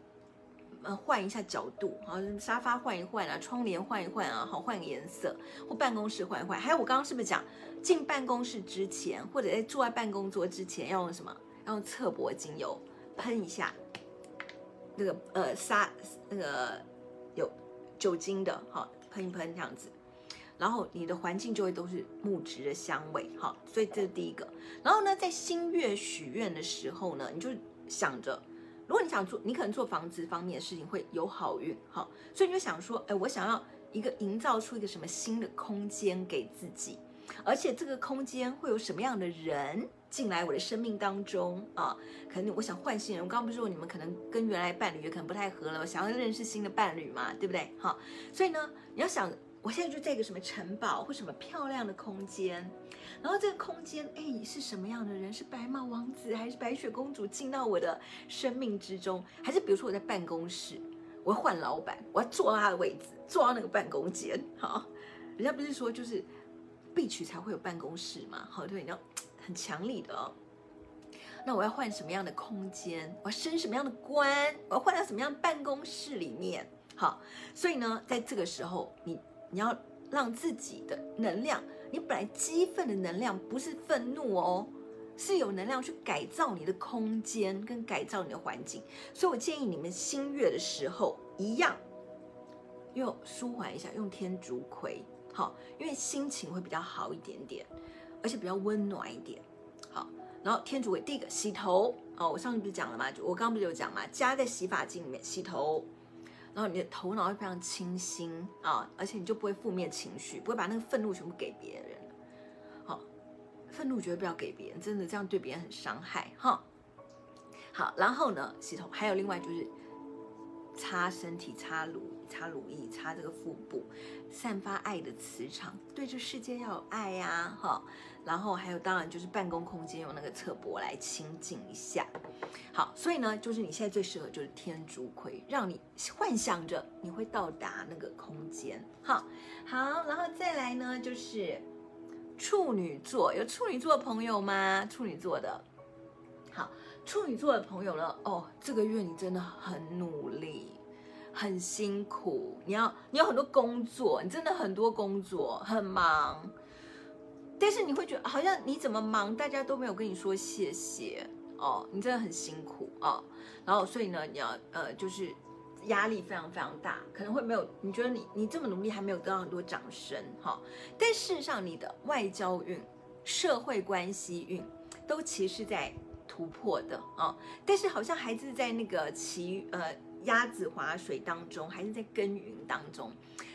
呃换一下角度，好，沙发换一换啊，窗帘换一换啊，好，换个颜色，或办公室换一换。还有我刚刚是不是讲进办公室之前，或者在坐在办公桌之前要用什么？要用侧柏精油喷一下，那个呃沙那个有酒精的，好，喷一喷这样子。然后你的环境就会都是木质的香味，好，所以这是第一个。然后呢，在新月许愿的时候呢，你就想着，如果你想做，你可能做房子方面的事情会有好运，好，所以你就想说，哎，我想要一个营造出一个什么新的空间给自己，而且这个空间会有什么样的人进来我的生命当中啊？可能我想换新人，我刚刚不是说你们可能跟原来伴侣也可能不太合了，我想要认识新的伴侣嘛，对不对？好，所以呢，你要想。我现在就在一个什么城堡或什么漂亮的空间，然后这个空间，哎，是什么样的人？是白马王子还是白雪公主进到我的生命之中？还是比如说我在办公室，我要换老板，我要坐到他的位置，坐到那个办公间。好，人家不是说就是必须才会有办公室嘛？好，对，你要很强力的哦。那我要换什么样的空间？我要升什么样的官？我要换到什么样办公室里面？好，所以呢，在这个时候你。你要让自己的能量，你本来激愤的能量不是愤怒哦，是有能量去改造你的空间跟改造你的环境。所以我建议你们新月的时候一样，用舒缓一下，用天竺葵，好，因为心情会比较好一点点，而且比较温暖一点。好，然后天竺葵第一个洗头哦，我上次不是讲了吗？就我刚刚不是有讲吗？加在洗发精里面洗头。然后你的头脑会非常清新啊，而且你就不会负面情绪，不会把那个愤怒全部给别人。好，愤怒绝对不要给别人，真的这样对别人很伤害哈。好，然后呢，洗头还有另外就是擦身体、擦乳、擦乳液、擦这个腹部，散发爱的磁场，对这世界要有爱呀哈。然后还有，当然就是办公空间用那个侧柏来清净一下。好，所以呢，就是你现在最适合就是天竺葵，让你幻想着你会到达那个空间。好，好，然后再来呢，就是处女座，有处女座的朋友吗？处女座的，好，处女座的朋友呢，哦，这个月你真的很努力，很辛苦，你要你有很多工作，你真的很多工作，很忙。但是你会觉得好像你怎么忙，大家都没有跟你说谢谢哦，你真的很辛苦哦。然后所以呢，你要呃就是压力非常非常大，可能会没有你觉得你你这么努力还没有得到很多掌声哈、但事实上你的外交运、社会关系运都其实在突破的啊、但是好像还是在那个骑呃鸭子划水当中，还是在耕耘当中，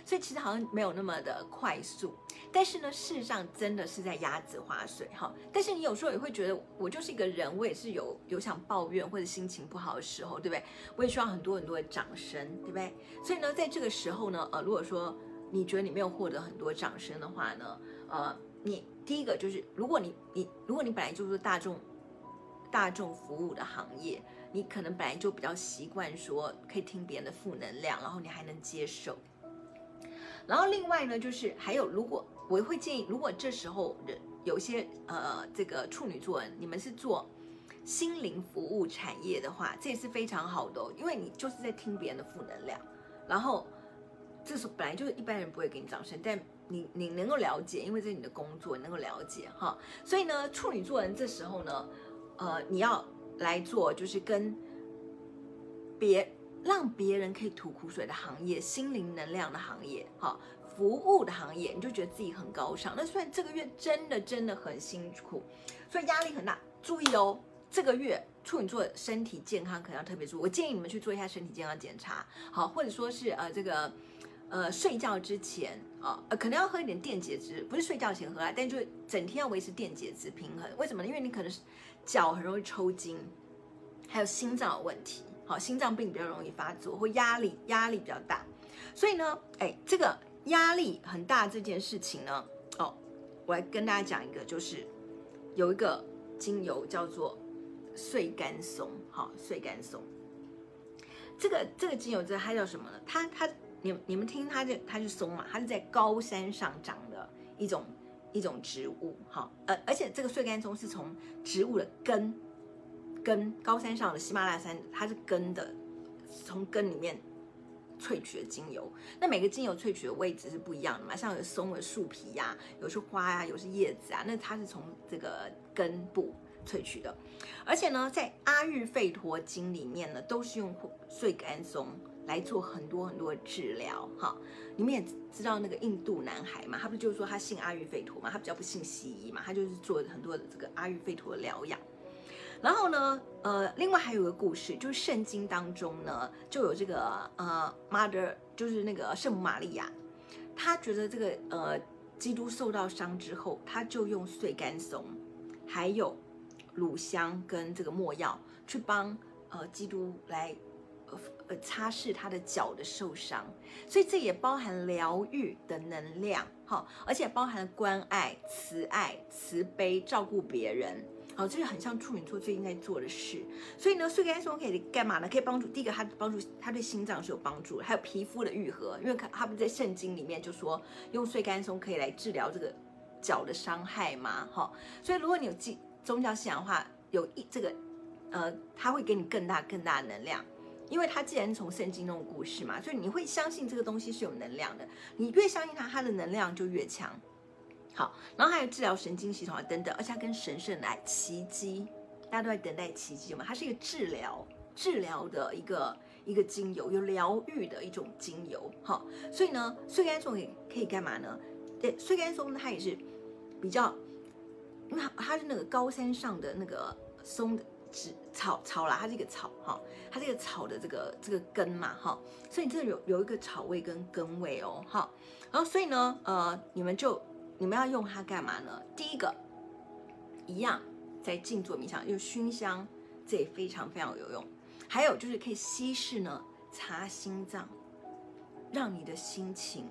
所以其实好像没有那么的快速。但是呢，事实上真的是在鸭子划水哈。但是你有时候也会觉得，我就是一个人，我也是有有想抱怨或者心情不好的时候，对不对？我也需要很多很多的掌声，对不对？所以呢，在这个时候呢，呃，如果说你觉得你没有获得很多掌声的话呢，呃，你第一个就是，如果你你如果你本来就是大众大众服务的行业，你可能本来就比较习惯说可以听别人的负能量，然后你还能接受。然后另外呢，就是还有如果。我会建议，如果这时候人有些呃，这个处女座人，你们是做心灵服务产业的话，这也是非常好的，因为你就是在听别人的负能量，然后这是本来就是一般人不会给你掌声，但你你能够了解，因为这是你的工作，你能够了解哈，所以呢，处女座人这时候呢，呃，你要来做就是跟别让别人可以吐苦水的行业，心灵能量的行业，哈。服务的行业，你就觉得自己很高尚。那虽然这个月真的真的很辛苦，所以压力很大。注意哦，这个月处女座身体健康可能要特别注意。我建议你们去做一下身体健康检查，好，或者说是呃这个呃睡觉之前啊，可能要喝一点电解质，不是睡觉前喝啊，但就整天要维持电解质平衡。为什么呢？因为你可能是脚很容易抽筋，还有心脏有问题，好，心脏病比较容易发作，或压力压力比较大。所以呢，哎，这个。压力很大这件事情呢，哦，我来跟大家讲一个，就是有一个精油叫做碎甘松，好，穗甘松。这个这个精油这它叫什么呢？它它你你们听它就它就松嘛，它是在高山上长的一种一种植物，哈，呃，而且这个碎甘松是从植物的根根高山上的喜马拉雅山，它是根的，从根里面萃取的精油。那每个精油萃取的位置是不一样的嘛，像有松的树皮呀、有是花呀、啊，有是叶子啊，那它是从这个根部萃取的。而且呢，在阿育吠陀经里面呢，都是用碎甘松。来做很多很多的治疗，哈，你们也知道那个印度男孩嘛，他不就是说他信阿育吠陀嘛，他比较不信西医嘛，他就是做很多的这个阿育吠陀的疗养。然后呢，呃，另外还有个故事，就是圣经当中呢，就有这个呃，Mother，就是那个圣母玛利亚，她觉得这个呃，基督受到伤之后，她就用碎甘松，还有乳香跟这个没药去帮呃基督来。呃，擦拭他的脚的受伤，所以这也包含疗愈的能量，哈，而且包含关爱、慈爱、慈悲、照顾别人，好，这个很像处女座最近在做的事。所以呢，碎干松可以干嘛呢？可以帮助第一个，它帮助它对心脏是有帮助，还有皮肤的愈合，因为它不在圣经里面就说用碎干松可以来治疗这个脚的伤害嘛，哈。所以如果你有宗宗教信仰的话，有一这个，呃，它会给你更大更大的能量。因为它既然从圣经那种故事嘛，所以你会相信这个东西是有能量的。你越相信它，它的能量就越强。好，然后还有治疗神经系统啊等等，而且它跟神圣来奇迹，大家都在等待奇迹嘛。它是一个治疗治疗的一个一个精油，有疗愈的一种精油。好，所以呢，碎甘松也可以干嘛呢？对，碎甘松它也是比较，因为它它是那个高山上的那个松的。草草啦，它是一个草哈，它这个草的这个这个根嘛哈，所以这有有一个草味跟根味哦哈，然后所以呢呃你们就你们要用它干嘛呢？第一个一样在静坐冥想，用熏香，这也非常非常有用。还有就是可以稀释呢，擦心脏，让你的心情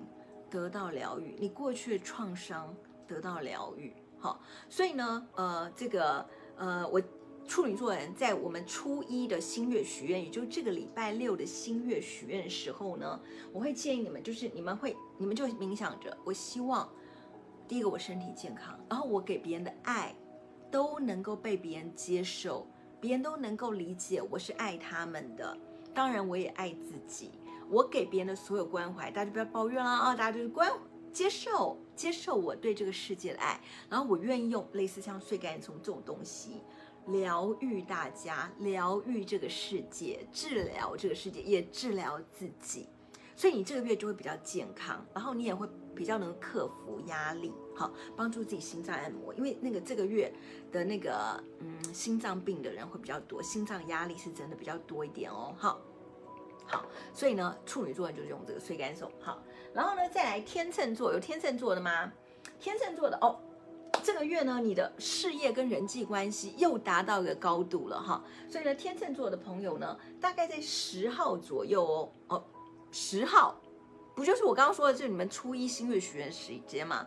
得到疗愈，你过去的创伤得到疗愈。好，所以呢呃这个呃我。处女座人在我们初一的新月许愿，也就是这个礼拜六的新月许愿的时候呢，我会建议你们，就是你们会，你们就冥想着，我希望第一个我身体健康，然后我给别人的爱都能够被别人接受，别人都能够理解我是爱他们的，当然我也爱自己，我给别人的所有关怀，大家不要抱怨了啊，大家就是关接受接受我对这个世界的爱，然后我愿意用类似像穗甘松这种东西。疗愈大家，疗愈这个世界，治疗这个世界，也治疗自己。所以你这个月就会比较健康，然后你也会比较能克服压力，好，帮助自己心脏按摩。因为那个这个月的那个嗯心脏病的人会比较多，心脏压力是真的比较多一点哦。好，好，所以呢，处女座就是用这个穗甘松。好，然后呢，再来天秤座，有天秤座的吗？天秤座的哦。这个月呢，你的事业跟人际关系又达到一个高度了哈，所以呢，天秤座的朋友呢，大概在十号左右哦，哦，十号，不就是我刚刚说的，就是你们初一新月许愿时间嘛？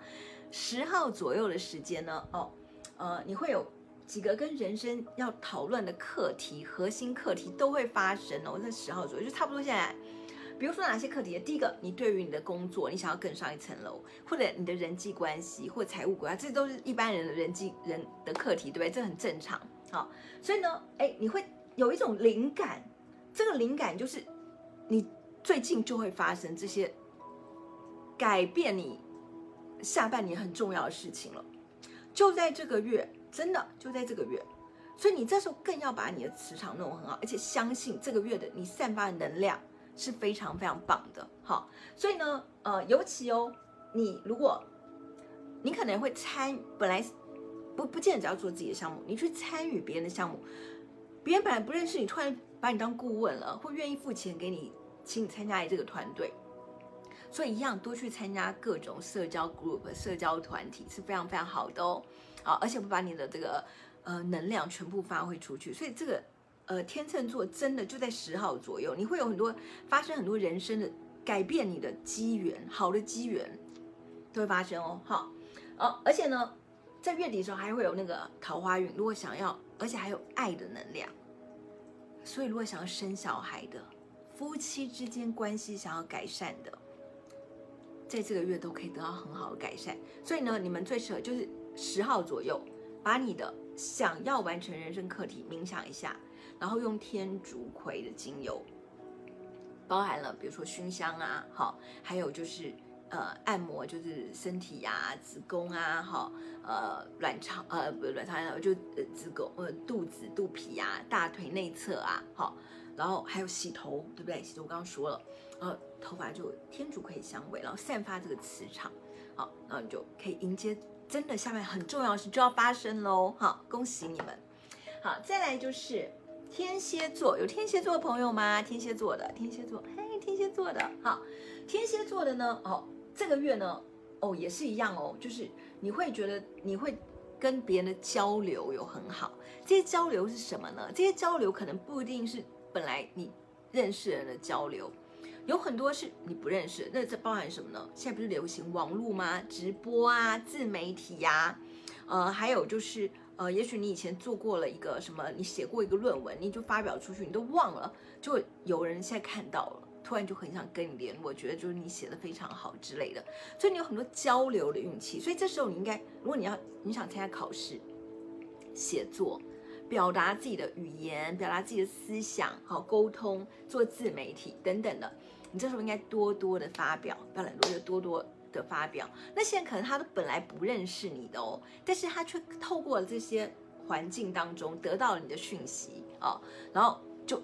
十号左右的时间呢，哦，呃，你会有几个跟人生要讨论的课题，核心课题都会发生哦，在十号左右，就差不多现在。比如说哪些课题？第一个，你对于你的工作，你想要更上一层楼，或者你的人际关系或财务规划，这都是一般人的人际人的课题，对不对？这很正常。好，所以呢，哎，你会有一种灵感，这个灵感就是你最近就会发生这些改变你下半年很重要的事情了，就在这个月，真的就在这个月，所以你这时候更要把你的磁场弄很好，而且相信这个月的你散发的能量。是非常非常棒的，好，所以呢，呃，尤其哦，你如果你可能会参，本来不不见得只要做自己的项目，你去参与别人的项目，别人本来不认识你，突然把你当顾问了，或愿意付钱给你，请你参加这个团队，所以一样多去参加各种社交 group、社交团体是非常非常好的哦，啊，而且会把你的这个呃能量全部发挥出去，所以这个。呃，天秤座真的就在十号左右，你会有很多发生很多人生的改变，你的机缘，好的机缘都会发生哦。好，哦，而且呢，在月底的时候还会有那个桃花运，如果想要，而且还有爱的能量，所以如果想要生小孩的、夫妻之间关系想要改善的，在这个月都可以得到很好的改善。所以呢，你们最适合就是十号左右，把你的想要完成人生课题冥想一下，然后用天竺葵的精油，包含了比如说熏香啊，好，还有就是。呃，按摩就是身体呀、子宫啊，哈，呃，卵巢，呃，不卵巢，就呃子宫，呃，肚子、肚皮呀、啊、大腿内侧啊，好，然后还有洗头，对不对？洗头我刚刚说了，然后头发就天竺葵香味，然后散发这个磁场，好，然后你就可以迎接真的下面很重要的事就要发生喽，好，恭喜你们，好，再来就是天蝎座，有天蝎座的朋友吗？天蝎座的，天蝎座，嘿，天蝎座的，好，天蝎座的呢，哦。这个月呢，哦，也是一样哦，就是你会觉得你会跟别人的交流有很好。这些交流是什么呢？这些交流可能不一定是本来你认识人的交流，有很多是你不认识。那这包含什么呢？现在不是流行网络吗？直播啊，自媒体呀，呃，还有就是呃，也许你以前做过了一个什么，你写过一个论文，你就发表出去，你都忘了，就有人现在看到了。突然就很想跟你联络，我觉得就是你写的非常好之类的，所以你有很多交流的运气。所以这时候你应该，如果你要你想参加考试、写作、表达自己的语言、表达自己的思想、好沟通、做自媒体等等的，你这时候应该多多的发表，不要懒惰，就多多的发表。那些人可能他都本来不认识你的哦，但是他却透过了这些环境当中得到了你的讯息啊，然后就。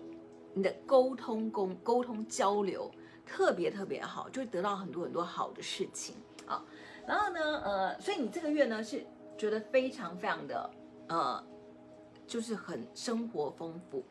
你的沟通沟沟通交流特别特别好，就会得到很多很多好的事情啊。然后呢，呃，所以你这个月呢是觉得非常非常的呃，就是很生活丰富。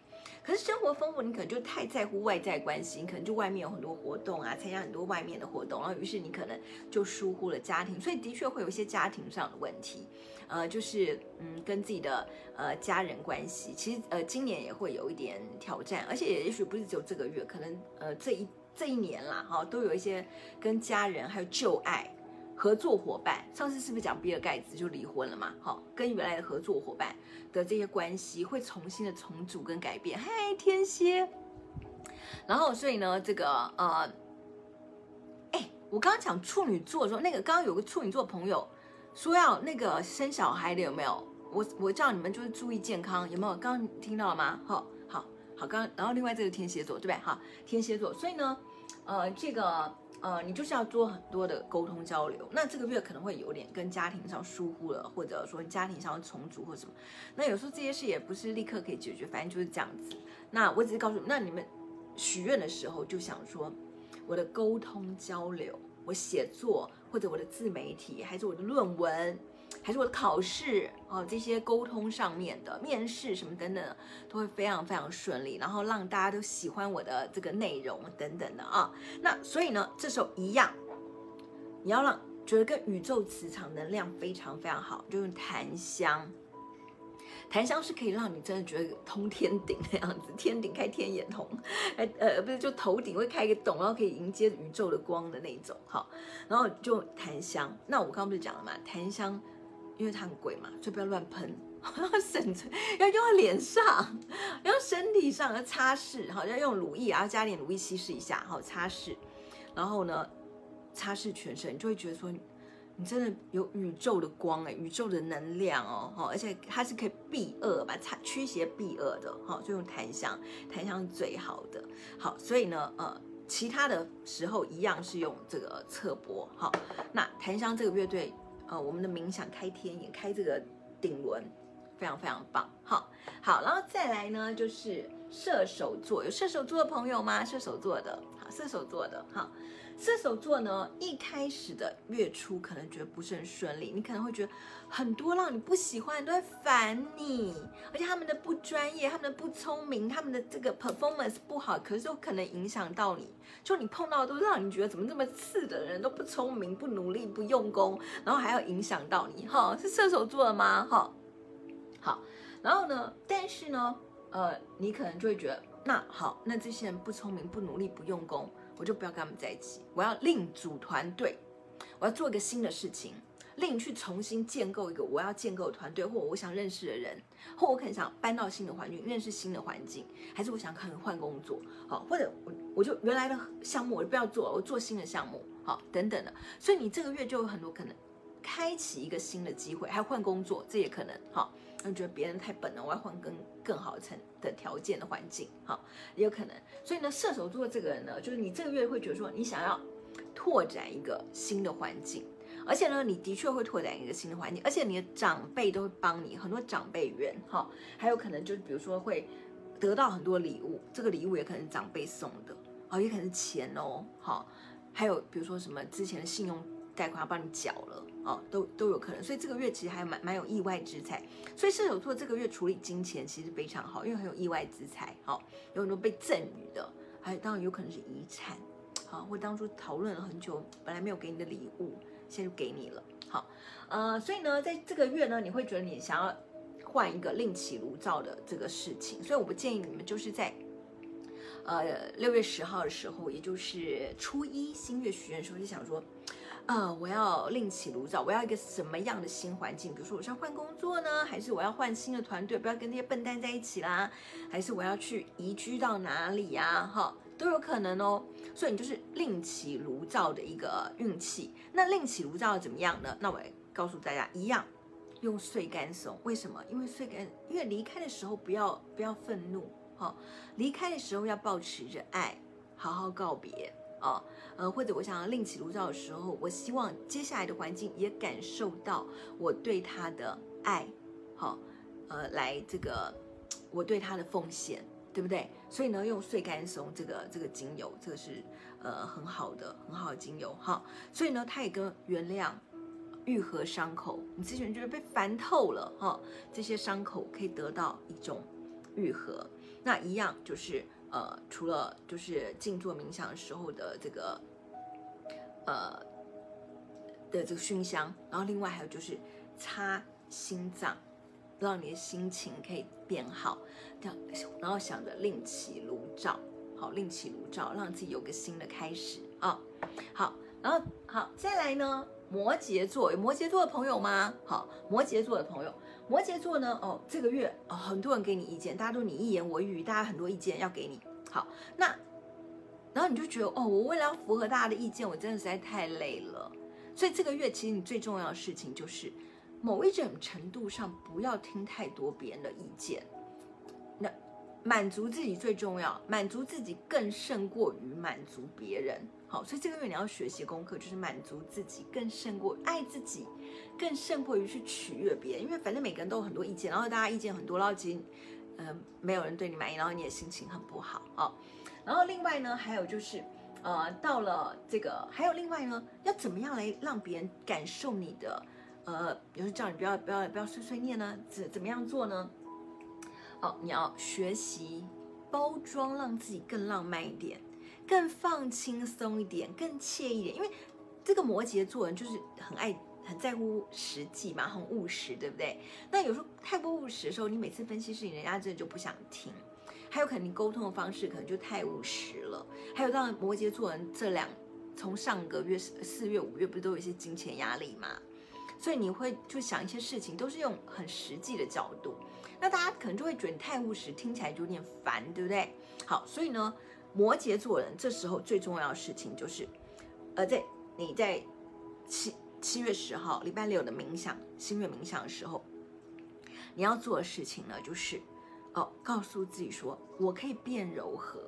可是生活丰富，你可能就太在乎外在关系，你可能就外面有很多活动啊，参加很多外面的活动，然后于是你可能就疏忽了家庭，所以的确会有一些家庭上的问题。呃，就是嗯，跟自己的呃家人关系，其实呃今年也会有一点挑战，而且也许不是只有这个月，可能呃这一这一年啦，哈，都有一些跟家人还有旧爱合作伙伴，上次是不是讲比尔盖茨就离婚了嘛？好，跟原来的合作伙伴的这些关系会重新的重组跟改变。嗨，天蝎，然后所以呢，这个呃，哎，我刚刚讲处女座的时候，那个刚刚有个处女座朋友。说要那个生小孩的有没有？我我叫你们就是注意健康，有没有？刚刚听到了吗？好，好，好，刚然后另外这个天蝎座对不对？哈，天蝎座，所以呢，呃，这个呃，你就是要做很多的沟通交流。那这个月可能会有点跟家庭上疏忽了，或者说家庭上重组或什么。那有时候这些事也不是立刻可以解决，反正就是这样子。那我只是告诉你，那你们许愿的时候就想说，我的沟通交流，我写作。或者我的自媒体，还是我的论文，还是我的考试哦，这些沟通上面的面试什么等等，都会非常非常顺利，然后让大家都喜欢我的这个内容等等的啊。那所以呢，这时候一样，你要让觉得跟宇宙磁场能量非常非常好，就用檀香。檀香是可以让你真的觉得通天顶那样子，天顶开天眼通，哎呃不是就头顶会开一个洞，然后可以迎接宇宙的光的那种哈。然后就檀香，那我刚刚不是讲了嘛，檀香因为它很贵嘛，所以不要乱喷，要省着，要用在脸上，要用身体上要擦拭，好要用乳液，然后加点乳液稀释一下，好擦拭，然后呢擦拭全身，你就会觉得说。你真的有宇宙的光哎，宇宙的能量哦，好而且它是可以避恶吧，它驱邪避恶的，哈，就用檀香，檀香是最好的，好，所以呢，呃，其他的时候一样是用这个侧柏，好，那檀香这个乐队，呃，我们的冥想开天眼，开这个顶轮，非常非常棒，好，好，然后再来呢，就是射手座，有射手座的朋友吗？射手座的，好，射手座的，好。射手座呢，一开始的月初可能觉得不是很顺利，你可能会觉得很多让你不喜欢都在烦你，而且他们的不专业，他们的不聪明，他们的这个 performance 不好，可是又可能影响到你，就你碰到都让你觉得怎么这么次的人都不聪明、不努力、不用功，然后还要影响到你，哈，是射手座的吗？哈，好，然后呢，但是呢，呃，你可能就会觉得，那好，那这些人不聪明、不努力、不用功。我就不要跟他们在一起，我要另组团队，我要做一个新的事情，另去重新建构一个我要建构的团队，或我想认识的人，或我可能想搬到新的环境，认识新的环境，还是我想可能换工作，好，或者我我就原来的项目我就不要做，我做新的项目，好，等等的。所以你这个月就有很多可能开启一个新的机会，还换工作，这也可能，好，那你觉得别人太笨了，我要换更更好层的条件的环境，好，也有可能。所以呢，射手座这个人呢，就是你这个月会觉得说你想要拓展一个新的环境。而且呢，你的确会拓展一个新的环境，而且你的长辈都会帮你，很多长辈缘哈，还有可能就是比如说会得到很多礼物，这个礼物也可能是长辈送的，哦，也可能是钱哦，好，还有比如说什么之前的信用贷款要帮你缴了，哦，都都有可能，所以这个月其实还蛮蛮有意外之财，所以射手座这个月处理金钱其实非常好，因为很有意外之财，好，有很多被赠予的，还有当然有可能是遗产，好，或当初讨论了很久本来没有给你的礼物。现在就给你了，好，呃，所以呢，在这个月呢，你会觉得你想要换一个另起炉灶的这个事情，所以我不建议你们就是在，呃，六月十号的时候，也就是初一新月许愿的时候，就想说，呃，我要另起炉灶，我要一个什么样的新环境？比如说，我是要换工作呢，还是我要换新的团队，不要跟那些笨蛋在一起啦？还是我要去移居到哪里呀？哈。都有可能哦，所以你就是另起炉灶的一个运气。那另起炉灶怎么样呢？那我来告诉大家，一样用碎甘松。为什么？因为碎甘，因为离开的时候不要不要愤怒，哈、哦，离开的时候要保持着爱，好好告别、哦。呃，或者我想要另起炉灶的时候，我希望接下来的环境也感受到我对他的爱，好、呃，来这个我对他的奉献。对不对？所以呢，用碎甘松这个这个精油，这个是呃很好的很好的精油哈。所以呢，它也跟原谅、愈合伤口，你之前觉得被烦透了哈，这些伤口可以得到一种愈合。那一样就是呃，除了就是静坐冥想时候的这个呃的这个熏香，然后另外还有就是擦心脏。让你的心情可以变好，然后想着另起炉灶，好，另起炉灶，让自己有个新的开始啊。好，然后好，再来呢，摩羯座，有摩羯座的朋友吗？好，摩羯座的朋友，摩羯座呢，哦，这个月哦，很多人给你意见，大家都你一言我一语，大家很多意见要给你。好，那然后你就觉得哦，我为了要符合大家的意见，我真的实在太累了。所以这个月其实你最重要的事情就是。某一种程度上，不要听太多别人的意见，那满足自己最重要，满足自己更胜过于满足别人。好，所以这个月你要学习功课，就是满足自己更胜过爱自己，更胜过于去取悦别人。因为反正每个人都有很多意见，然后大家意见很多，然后其实，嗯、呃，没有人对你满意，然后你也心情很不好啊。然后另外呢，还有就是，呃，到了这个，还有另外呢，要怎么样来让别人感受你的？呃，有时叫你不要不要不要碎碎念呢，怎怎么样做呢？哦，你要学习包装，让自己更浪漫一点，更放轻松一点，更惬意一点。因为这个摩羯座人就是很爱很在乎实际嘛，很务实，对不对？那有时候太过务实的时候，你每次分析事情，人家真的就不想听。还有可能你沟通的方式可能就太务实了。还有，让摩羯座人这两从上个月四月五月不是都有一些金钱压力嘛？所以你会就想一些事情都是用很实际的角度，那大家可能就会觉得你太务实，听起来就有点烦，对不对？好，所以呢，摩羯座人这时候最重要的事情就是，呃，在你在七七月十号礼拜六的冥想新月冥想的时候，你要做的事情呢，就是哦，告诉自己说，我可以变柔和，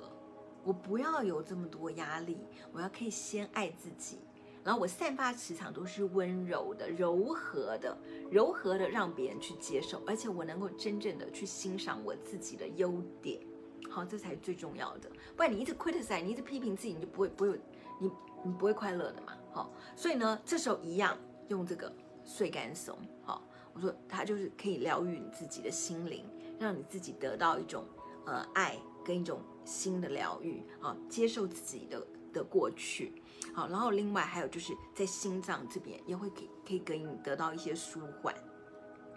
我不要有这么多压力，我要可以先爱自己。然后我散发磁场都是温柔的、柔和的、柔和的，让别人去接受，而且我能够真正的去欣赏我自己的优点，好，这才是最重要的。不然你一直 criticize，你一直批评自己，你就不会不会你你不会快乐的嘛，好，所以呢，这时候一样用这个碎干松，好，我说它就是可以疗愈你自己的心灵，让你自己得到一种呃爱跟一种新的疗愈啊，接受自己的的过去。好，然后另外还有就是在心脏这边也会给可以给你得到一些舒缓。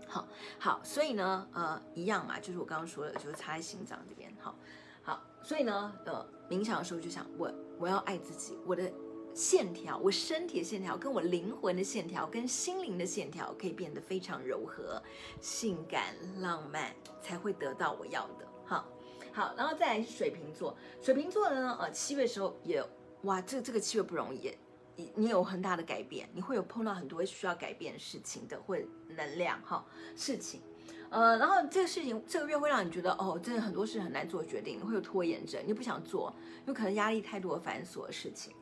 好，好，所以呢，呃，一样嘛，就是我刚刚说的，就是插在心脏这边。好，好，所以呢，呃，冥想的时候就想我我要爱自己，我的线条，我身体的线条，跟我灵魂的线条，跟心灵的线条，可以变得非常柔和、性感、浪漫，才会得到我要的。好，好，然后再来是水瓶座，水瓶座的呢，呃，七月时候也，哇，这这个七月不容易，你你有很大的改变，你会有碰到很多需要改变的事情的，或能量哈，事情。呃，然后这个事情这个月会让你觉得哦，真的很多事很难做决定，会有拖延症，你不想做，有可能压力太多繁琐的事情，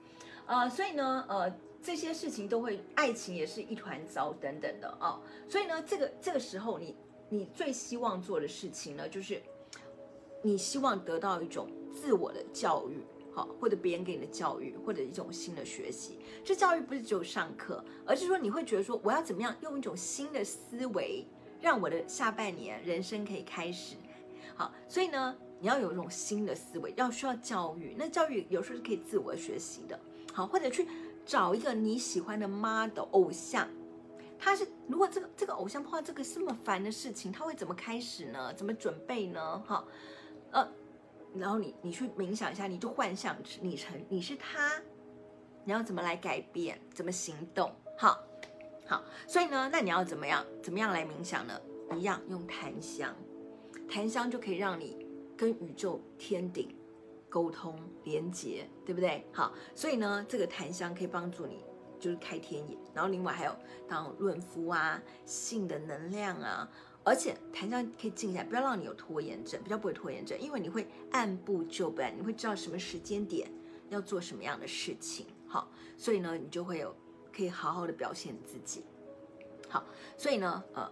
呃，所以呢，呃，这些事情都会，爱情也是一团糟等等的哦，所以呢，这个这个时候你你最希望做的事情呢，就是你希望得到一种自我的教育，或者别人给你的教育，或者一种新的学习。这教育不是只有上课，而是说你会觉得说，我要怎么样用一种新的思维。让我的下半年人生可以开始，好，所以呢，你要有一种新的思维，要需要教育。那教育有时候是可以自我学习的，好，或者去找一个你喜欢的 model 偶像，他是如果这个这个偶像碰到这个这么烦的事情，他会怎么开始呢？怎么准备呢？好，呃，然后你你去冥想一下，你就幻想你成你是他，你要怎么来改变？怎么行动？好。好，所以呢，那你要怎么样？怎么样来冥想呢？一样用檀香，檀香就可以让你跟宇宙天顶沟通连接，对不对？好，所以呢，这个檀香可以帮助你，就是开天眼。然后另外还有当润肤啊，性的能量啊，而且檀香可以静下来，不要让你有拖延症，比较不会拖延症，因为你会按部就班，你会知道什么时间点要做什么样的事情。好，所以呢，你就会有。可以好好的表现自己，好，所以呢，呃，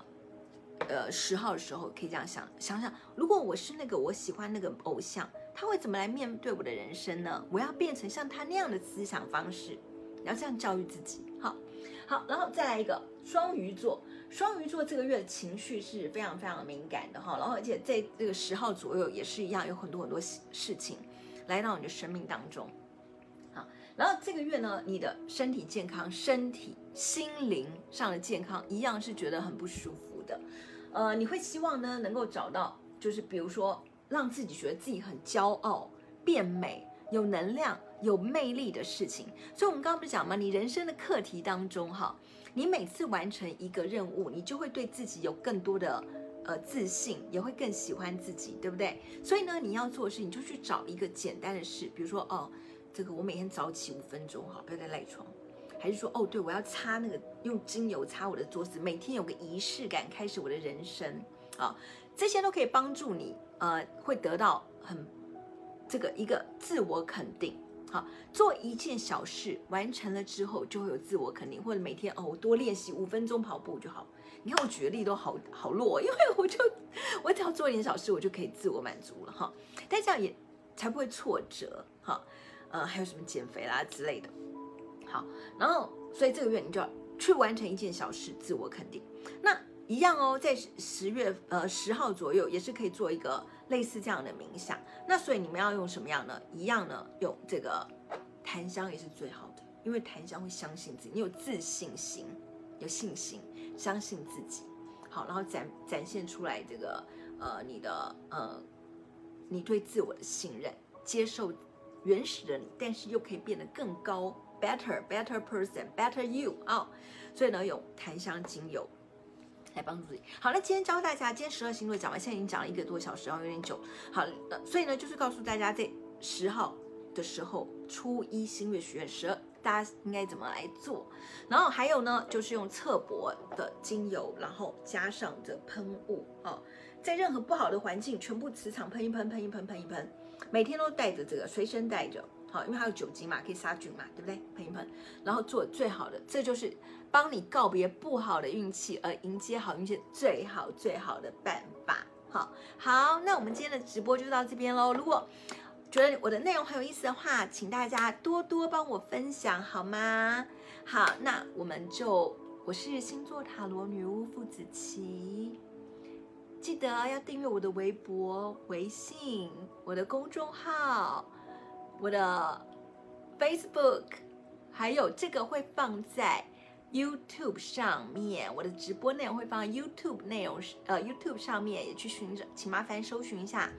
呃，十号的时候可以这样想，想想，如果我是那个我喜欢那个偶像，他会怎么来面对我的人生呢？我要变成像他那样的思想方式，你要这样教育自己，好，好，然后再来一个双鱼座，双鱼座这个月的情绪是非常非常敏感的哈，然后而且在这个十号左右也是一样，有很多很多事情来到你的生命当中。好然后这个月呢，你的身体健康、身体、心灵上的健康一样是觉得很不舒服的，呃，你会希望呢能够找到，就是比如说让自己觉得自己很骄傲、变美、有能量、有魅力的事情。所以，我们刚刚不是讲吗？你人生的课题当中，哈，你每次完成一个任务，你就会对自己有更多的呃自信，也会更喜欢自己，对不对？所以呢，你要做的事，你就去找一个简单的事，比如说哦。这个我每天早起五分钟哈，不要再赖床。还是说哦，对，我要擦那个用精油擦我的桌子，每天有个仪式感，开始我的人生啊，这些都可以帮助你呃，会得到很这个一个自我肯定。好，做一件小事完成了之后，就会有自我肯定，或者每天哦，我多练习五分钟跑步就好。你看我举的例都好好弱，因为我就我只要做一点小事，我就可以自我满足了哈。但这样也才不会挫折哈。呃，还有什么减肥啦之类的，好，然后所以这个月你就要去完成一件小事，自我肯定。那一样哦，在十月呃十号左右也是可以做一个类似这样的冥想。那所以你们要用什么样呢？一样呢，用这个檀香也是最好的，因为檀香会相信自己，你有自信心，有信心，相信自己。好，然后展展现出来这个呃你的呃你对自我的信任，接受。原始的你，但是又可以变得更高，better better person better you 啊、所以呢，有檀香精油来帮助自己。好，那今天教大家，今天十二星座讲完，现在已经讲了一个多小时，然后有点久。好，所以呢，就是告诉大家，在十号的时候，初一新月许愿十二，大家应该怎么来做？然后还有呢，就是用侧柏的精油，然后加上这喷雾啊、哦，在任何不好的环境，全部磁场喷一喷，喷一喷，喷一喷。每天都带着这个，随身带着，好，因为它有酒精嘛，可以杀菌嘛，对不对？喷一喷，然后做最好的，这就是帮你告别不好的运气，而迎接好运气最好最好的办法。好，好，那我们今天的直播就到这边喽。如果觉得我的内容很有意思的话，请大家多多帮我分享，好吗？好，那我们就，我是星座塔罗女巫傅子琪。记得要订阅我的微博、微信、我的公众号、我的 Facebook，还有这个会放在 YouTube 上面。我的直播内容会放 YouTube 内容，呃，YouTube 上面也去寻找，请麻烦搜寻一下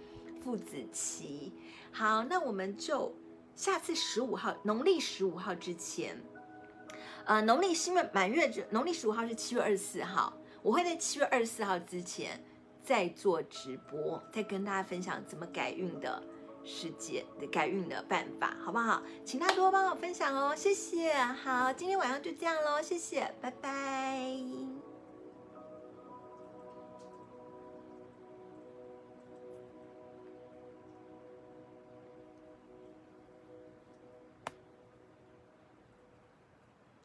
傅子綺。好，那我们就下次十五号，农历十五号之前，呃，农历新月满月，农历十五号是七月二十四号，我会在七月二十四号之前再做直播，再跟大家分享怎么改运的世界的改运的办法，好不好？请大家多帮我分享哦，谢谢。好，今天晚上就这样喽，谢谢，拜拜。